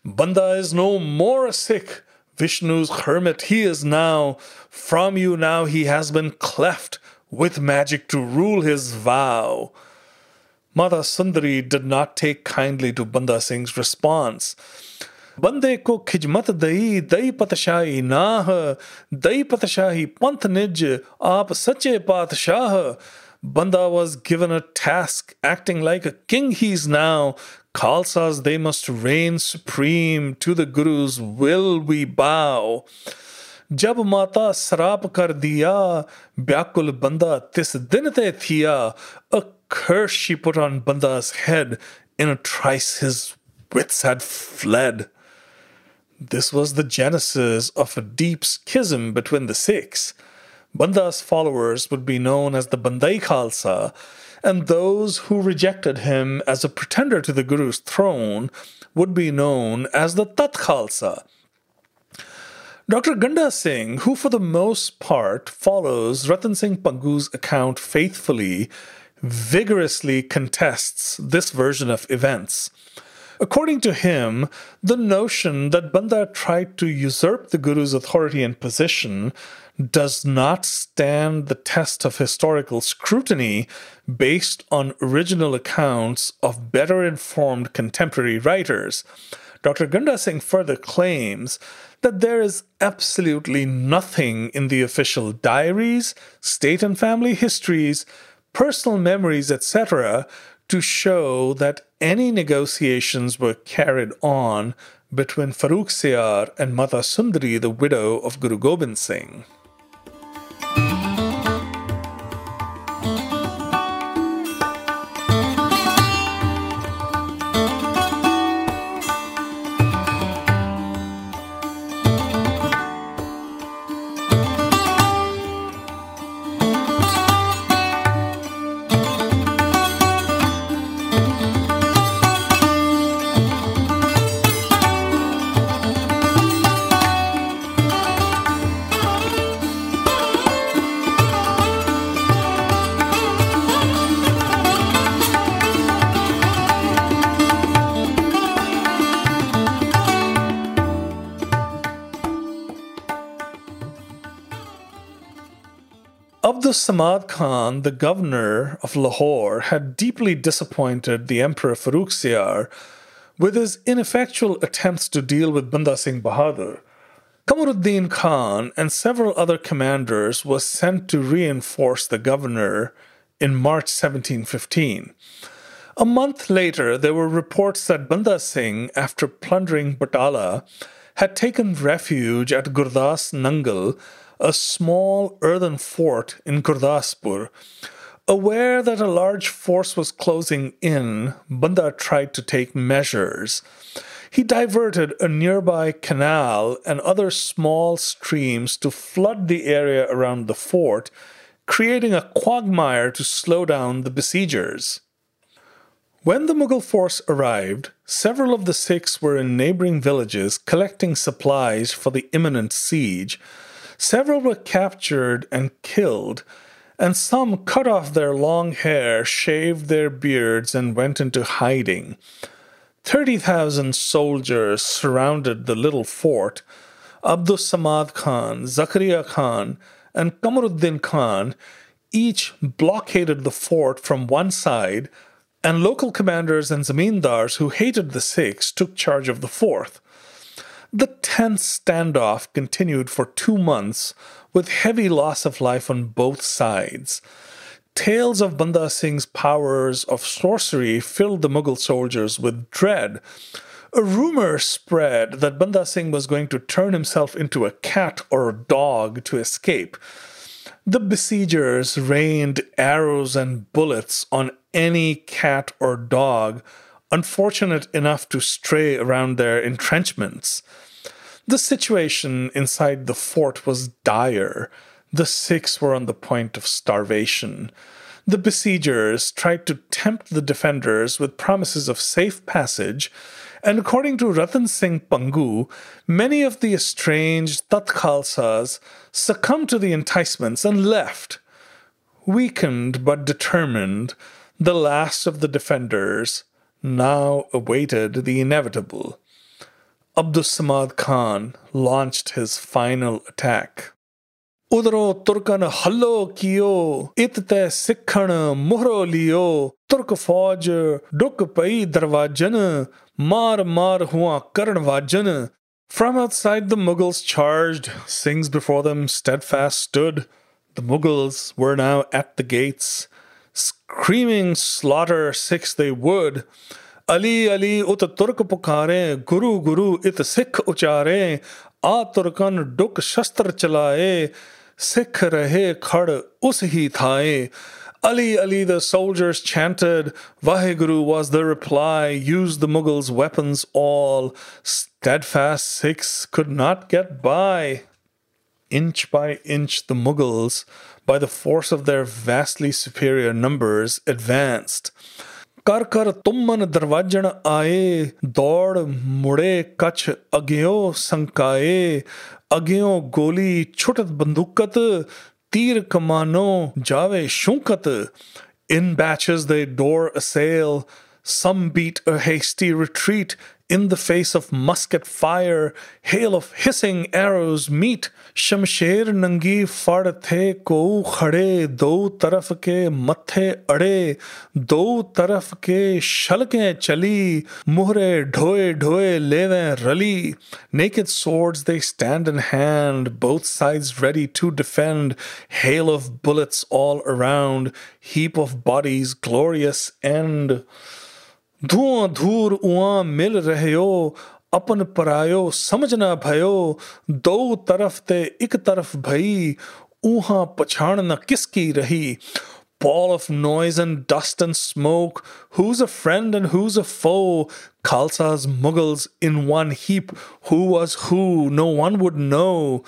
Banda is no more a sikh, Vishnu's hermit he is now. From you now he has been cleft with magic to rule his vow.' Mata Sundari did not take kindly to Banda Singh's response. बंदे को खिजमत दई दई पतशाही नाह दई पतशाही पंथ निज आप सच्चे पातशाह Banda was given a task acting like a king he's now. Khalsas, they must reign supreme. To the Guru's will we bow. जब माता सराप कर दिया व्याकुल बंदा तिस दिन ते थिया a curse she put on Banda's head in a trice his wits had fled this was the genesis of a deep schism between the Sikhs. Banda's followers would be known as the Bandai Khalsa, and those who rejected him as a pretender to the Guru's throne would be known as the Tat Khalsa. Dr. Ganda Singh, who for the most part follows Ratan Singh Bhangu's account faithfully, vigorously contests this version of events. According to him, the notion that Banda tried to usurp the Guru's authority and position does not stand the test of historical scrutiny based on original accounts of better informed contemporary writers. Dr. Ganda Singh further claims that there is absolutely nothing in the official diaries, state and family histories, personal memories, etc., to show that any negotiations were carried on between Farrukh Siyar and Mata Sundari, the widow of Guru Gobind Singh. Samad Khan, the governor of Lahore, had deeply disappointed the Emperor Farrukhsiyar with his ineffectual attempts to deal with Banda Singh Bahadur. Kamaruddin Khan and several other commanders was sent to reinforce the governor in March 1715. A month later, there were reports that Banda Singh, after plundering Batala, had taken refuge at Gurdas Nangal a small earthen fort in Gurdaspur. Aware that a large force was closing in, Banda tried to take measures. He diverted a nearby canal and other small streams to flood the area around the fort, creating a quagmire to slow down the besiegers. When the Mughal force arrived, several of the Sikhs were in neighboring villages collecting supplies for the imminent siege. Several were captured and killed, and some cut off their long hair, shaved their beards, and went into hiding. Thirty thousand soldiers surrounded the little fort. Abdus Samad Khan, Zakaria Khan, and Kamaruddin Khan each blockaded the fort from one side and local commanders and zamindars who hated the Sikhs took charge of the fourth. The tense standoff continued for two months with heavy loss of life on both sides. Tales of Banda Singh's powers of sorcery filled the Mughal soldiers with dread. A rumor spread that Banda Singh was going to turn himself into a cat or a dog to escape. The besiegers rained arrows and bullets on any cat or dog unfortunate enough to stray around their entrenchments. The situation inside the fort was dire. The Sikhs were on the point of starvation. The besiegers tried to tempt the defenders with promises of safe passage, and according to Ratan Singh Bhangu, many of the estranged Tat Khalsas succumbed to the enticements and left. Weakened but determined, the last of the defenders now awaited the inevitable. Abdus Samad Khan launched his final attack. ਉਧਰੋਂ ਤੁਰਕਨ hallo ਕੀਓ itte sikhan ਸਿੱਖਣ ਮੁਹਰੋ ਲਿਓ ਤੁਰਕ ਫੌਜ ਡੁੱਕ ਪਈ ਦਰਵਾਜਨ ਮਾਰ From outside, the Mughals charged. Singhs before them steadfast stood. The Mughals were now at the gates. Screaming slaughter, Sikhs they would. Ali Ali ਉਤ ਤੁਰਕ ਪੁਕਾਰੇ ਗੁਰੂ ਗੁਰੂ ਇਤ ਸਿੱਖ ਉਚਾਰੇ ਆ ਤੁਰਕਨ ਡੁਕ ਸ਼ਸਤਰ ਚਲਾਏ ਸਿੱਖ ਰਹੇ ਖੜ ਉਸ ਹੀ ਥਾਏ Ali Ali, the soldiers chanted, Vaheguru was the reply, used the Mughals' weapons all. Steadfast Sikhs could not get by. Inch by inch, the Mughals, by the force of their vastly superior numbers, advanced. कर कर तुम मन दरवाजन आए दौड़ मुड़े कछ अग्यो संकाए अग्यो गोली छुटत बंदूकत तीर कमानो जावे शूकत In batches they door assail, some beat a hasty retreat in the face of musket fire, hail of hissing arrows meet, Shamsher नंगी फड़ थे को खड़े, दो तरफ़ के मथे अड़े, दो तरफ़ के शलके चली, मुहरे ढोए ढोए लेवे रली। Naked swords they stand in hand both sides ready to defend hell of bullets all around heap of bodies glorious and धुआँ धूर उआ मिल रहे हो अपन परायो समझना भयो दो तरफ़ ते एक तरफ़ भई ऊहा पछाण न किसकी रही ball of noise and dust and smoke. Who's a friend and who's a foe? Khalsa's Mughals in one heap. Who was who? No one would know.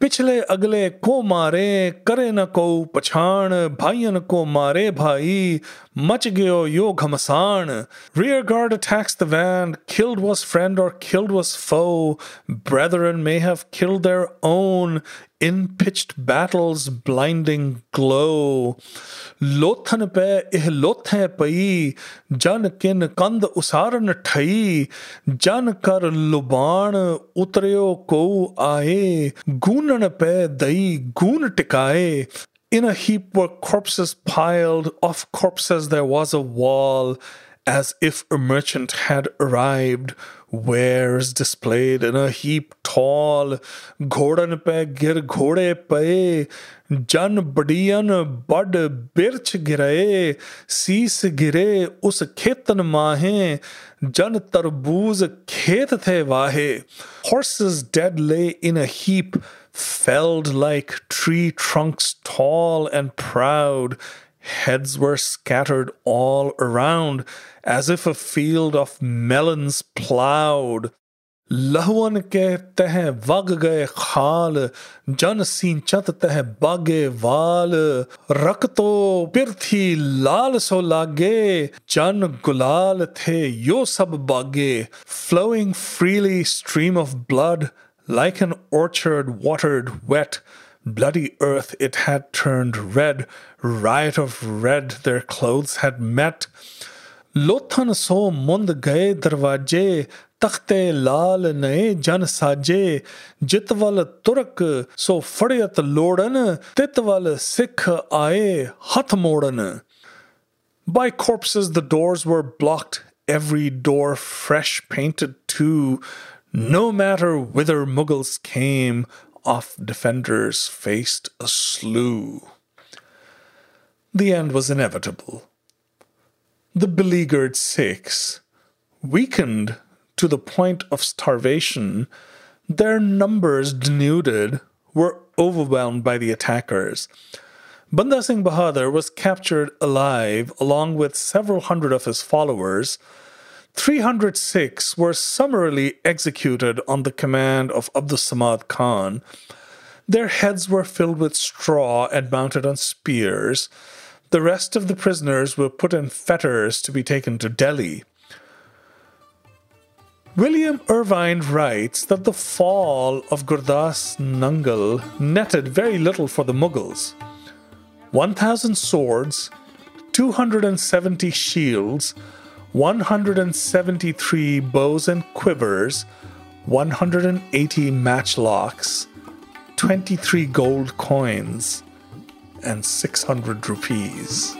पिछले अगले को मारे करे न को पछाण भाइयन को मारे भाई Machigyo yo kamasan Rear guard attacks the van. Killed was friend or killed was foe. Brethren may have killed their own in pitched battle's blinding glow. Lothan pe eh lothe pai, jan kin kand usaran thai, jan kar luban utreo ko aaye, gunan pe dai gun tikaye, in a heap were corpses piled, of corpses there was a wall, as if a merchant had arrived. Wares displayed in a heap tall, ghodan pe gir ghode paye, jan badiyan bud birch giraye, sis gire us khetan mahe, jan tarbooz khet the vahe. Horses dead lay in a heap, felled like tree trunks tall and proud Heads were scattered all around, as if a field of melons plowed. लहुअन के तह वग गए खाल जन सींचत तह बागे वाल रक तो पिरथी लाल सो लागे जन गुलाल थे यो सब बागे flowing freely stream of blood Like an orchard watered wet, bloody earth it had turned red, riot of red their clothes had met. Lothan so mund gay darvaje, takte lal nae jan saje, jitval turk so furiat lordan, titval sikh aye hathmordan. By corpses the doors were blocked, every door fresh painted too. No matter whither Mughals came, off defenders faced a slew. The end was inevitable. The beleaguered Sikhs, weakened to the point of starvation, their numbers denuded, were overwhelmed by the attackers. Banda Singh Bahadur was captured alive along with several hundred of his followers. 306 were summarily executed on the command of Abdus Samad Khan. Their heads were filled with straw and mounted on spears. The rest of the prisoners were put in fetters to be taken to Delhi. William Irvine writes that the fall of Gurdas Nangal netted very little for the Mughals 1,000 swords, 270 shields, 173 bows and quivers, 180 matchlocks, 23 gold coins, and 600 rupees.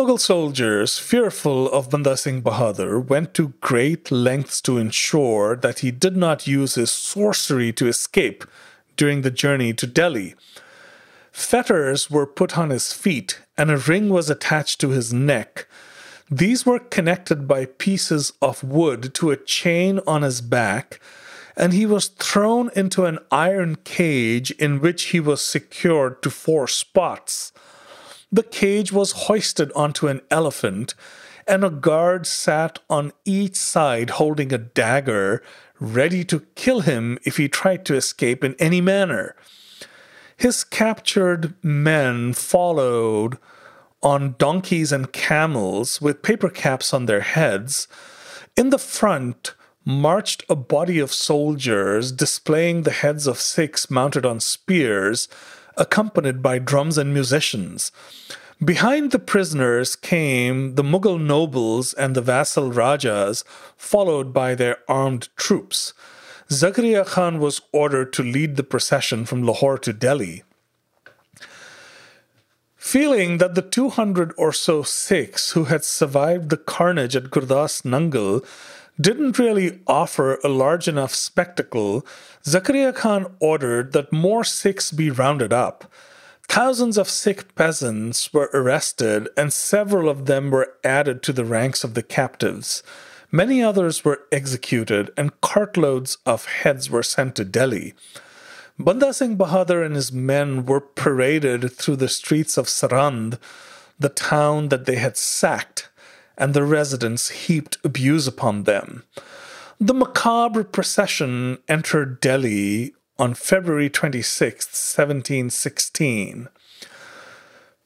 Mughal soldiers, fearful of Banda Singh Bahadur, went to great lengths to ensure that he did not use his sorcery to escape during the journey to Delhi. Fetters were put on his feet, and a ring was attached to his neck. These were connected by pieces of wood to a chain on his back, and he was thrown into an iron cage in which he was secured to four spots. The cage was hoisted onto an elephant, and a guard sat on each side holding a dagger, ready to kill him if he tried to escape in any manner. His captured men followed on donkeys and camels with paper caps on their heads. In the front marched a body of soldiers displaying the heads of Sikhs mounted on spears accompanied by drums and musicians. Behind the prisoners came the Mughal nobles and the vassal Rajas, followed by their armed troops. Zakaria Khan was ordered to lead the procession from Lahore to Delhi. Feeling that the 200 or so Sikhs who had survived the carnage at Gurdas Nangal didn't really offer a large enough spectacle, Zakaria Khan ordered that more Sikhs be rounded up. Thousands of Sikh peasants were arrested, and several of them were added to the ranks of the captives. Many others were executed, and cartloads of heads were sent to Delhi. Banda Singh Bahadur and his men were paraded through the streets of Sirhind, the town that they had sacked and the residents heaped abuse upon them. The macabre procession entered Delhi on February 26, 1716.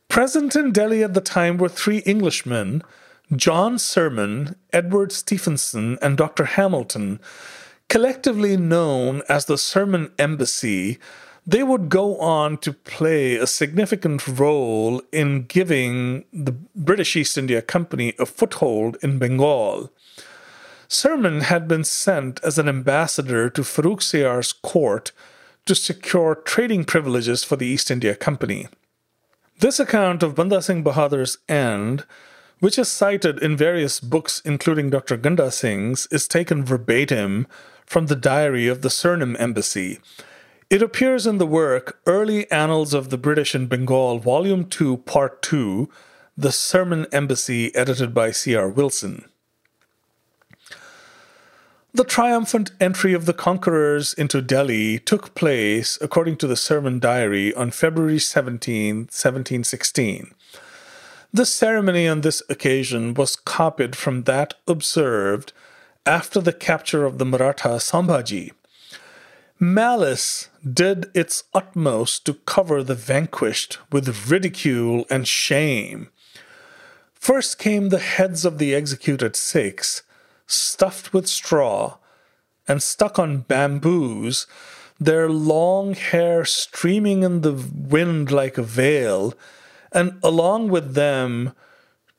Present in Delhi at the time were three Englishmen John Surman, Edward Stephenson, and Dr. Hamilton, collectively known as the Surman Embassy, they would go on to play a significant role in giving the British East India Company a foothold in Bengal. Surman had been sent as an ambassador to Farrukhsiyar's court to secure trading privileges for the East India Company. This account of Banda Singh Bahadur's end, which is cited in various books, including Dr. Ganda Singh's, is taken verbatim from the diary of the Surman Embassy it appears in the work Early Annals of the British in Bengal, Volume 2, Part 2, The Surman Embassy, edited by C.R. Wilson. The triumphant entry of the conquerors into Delhi took place, according to the Surman Diary, on February 17, 1716. The ceremony on this occasion was copied from that observed after the capture of the Maratha Sambhaji Malice did its utmost to cover the vanquished with ridicule and shame. First came the heads of the executed Sikhs, stuffed with straw and stuck on bamboos, their long hair streaming in the wind like a veil, and along with them,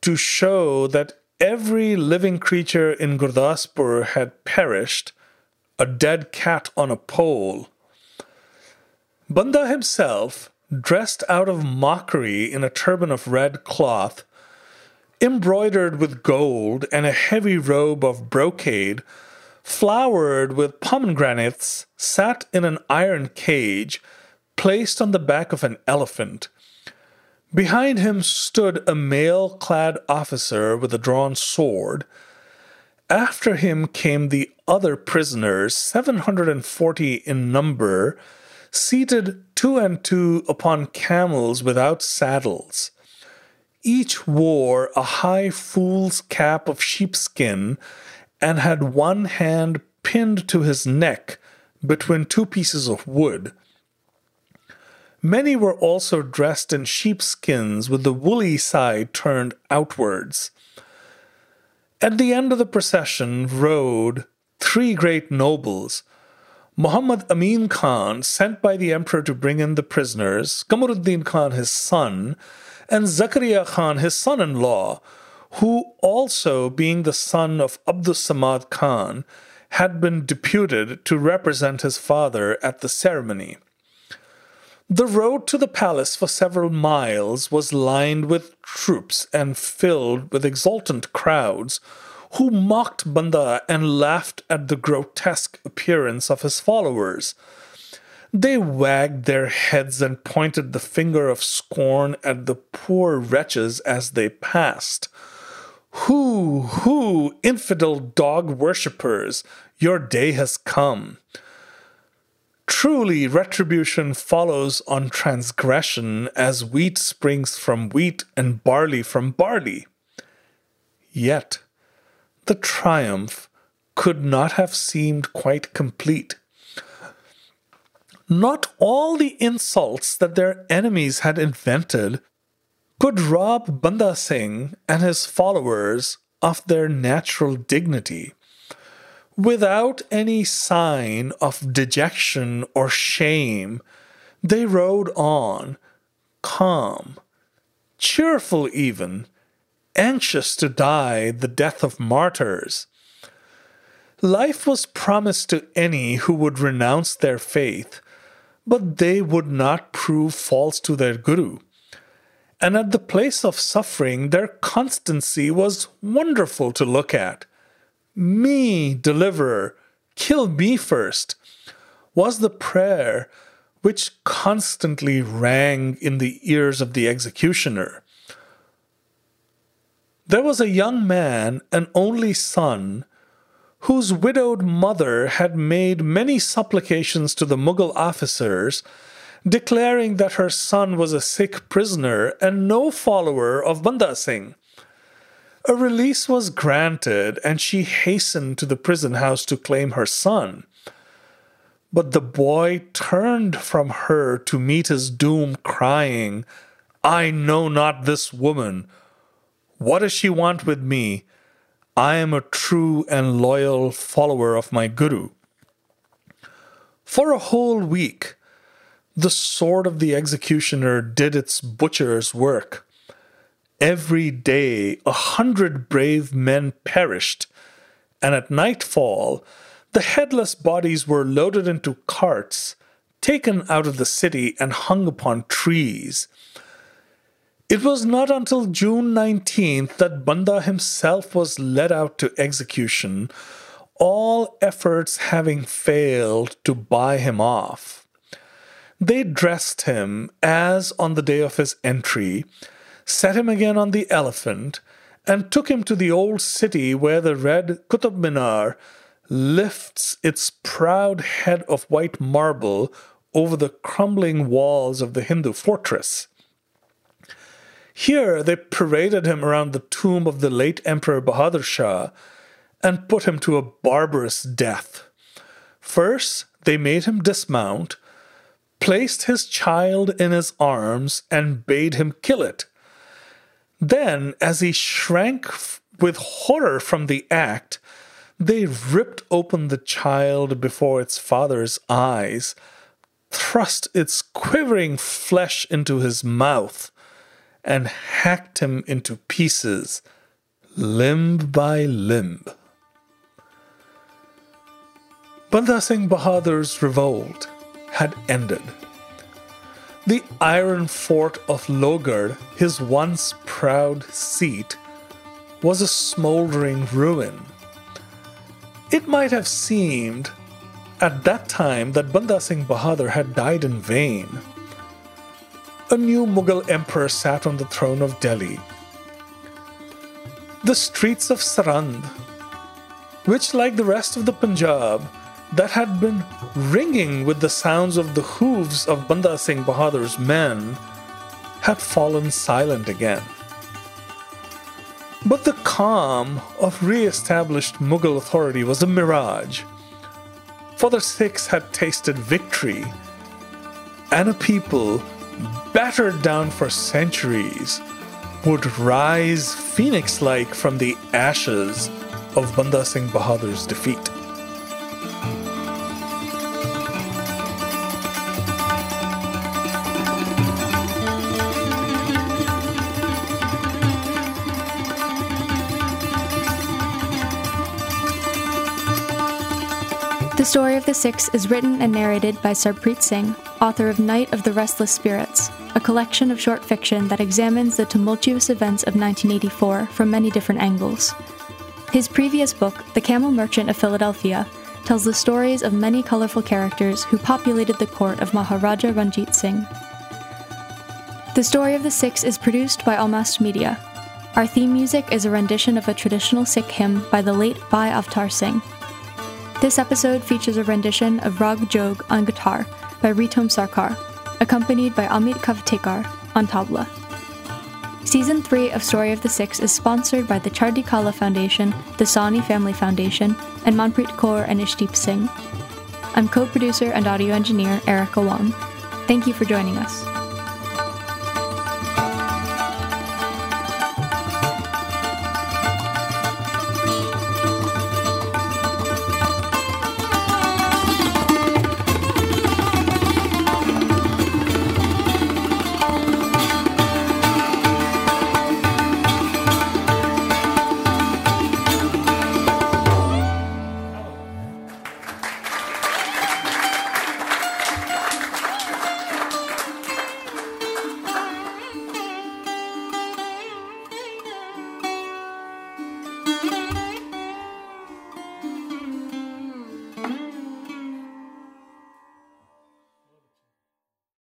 to show that every living creature in Gurdaspur had perished, a dead cat on a pole. Banda himself, dressed out of mockery in a turban of red cloth, embroidered with gold and a heavy robe of brocade, flowered with pomegranates, sat in an iron cage placed on the back of an elephant. Behind him stood a mail clad officer with a drawn sword. After him came the other prisoners, 740 in number, seated two and two upon camels without saddles. Each wore a high fool's cap of sheepskin and had one hand pinned to his neck between two pieces of wood. Many were also dressed in sheepskins with the woolly side turned outwards. At the end of the procession rode three great nobles Muhammad Amin Khan, sent by the emperor to bring in the prisoners, Kamaruddin Khan, his son, and Zakaria Khan, his son in law, who also, being the son of Abdus Samad Khan, had been deputed to represent his father at the ceremony. The road to the palace for several miles was lined with troops and filled with exultant crowds who mocked Banda and laughed at the grotesque appearance of his followers. They wagged their heads and pointed the finger of scorn at the poor wretches as they passed. Hoo, hoo, infidel dog worshippers, your day has come. Truly, retribution follows on transgression as wheat springs from wheat and barley from barley. Yet, the triumph could not have seemed quite complete. Not all the insults that their enemies had invented could rob Banda Singh and his followers of their natural dignity. Without any sign of dejection or shame, they rode on, calm, cheerful even, anxious to die the death of martyrs. Life was promised to any who would renounce their faith, but they would not prove false to their Guru. And at the place of suffering, their constancy was wonderful to look at. Me, deliverer, kill me first, was the prayer which constantly rang in the ears of the executioner. There was a young man, an only son, whose widowed mother had made many supplications to the Mughal officers, declaring that her son was a Sikh prisoner and no follower of Banda Singh. A release was granted, and she hastened to the prison house to claim her son. But the boy turned from her to meet his doom, crying, I know not this woman what does she want with me? I am a true and loyal follower of my Guru. For a whole week, the sword of the executioner did its butcher's work. Every day, a hundred brave men perished, and at nightfall, the headless bodies were loaded into carts, taken out of the city, and hung upon trees. It was not until June 19th that Banda himself was led out to execution, all efforts having failed to buy him off. They dressed him as on the day of his entry, set him again on the elephant, and took him to the old city where the red Qutub Minar lifts its proud head of white marble over the crumbling walls of the Hindu fortress. Here they paraded him around the tomb of the late Emperor Bahadur Shah and put him to a barbarous death. First, they made him dismount, placed his child in his arms, and bade him kill it. Then, as he shrank with horror from the act, they ripped open the child before its father's eyes, thrust its quivering flesh into his mouth, and hacked him into pieces, limb by limb. Banda Singh Bahadur's revolt had ended. The iron fort of Lohgarh, his once proud seat, was a smoldering ruin. It might have seemed at that time that Banda Singh Bahadur had died in vain. A new Mughal emperor sat on the throne of Delhi. The streets of Sirhind, which, like the rest of the Punjab, that had been ringing with the sounds of the hooves of Banda Singh Bahadur's men, had fallen silent again. But the calm of re established Mughal authority was a mirage, for the Sikhs had tasted victory, and a people battered down for centuries would rise phoenix like from the ashes of Banda Singh Bahadur's defeat. The story of the Sikhs is written and narrated by Sarpreet Singh, author of Night of the Restless Spirits, a collection of short fiction that examines the tumultuous events of 1984 from many different angles. His previous book, The Camel Merchant of Philadelphia, tells the stories of many colorful characters who populated the court of Maharaja Ranjit Singh. The Story of the Sikhs is produced by Almast Media. Our theme music is a rendition of a traditional Sikh hymn by the late Bhai Avtar Singh. This episode features a rendition of Rag Jog on guitar by Ritom Sarkar, accompanied by Amit Kavtekar on tabla. Season 3 of Story of the Sikhs is sponsored by the Chardi Kala Foundation, the Sawhney Family Foundation, and Manpreet Kaur and Ishdeep Singh. I'm co producer and audio engineer Erica Wong. Thank you for joining us.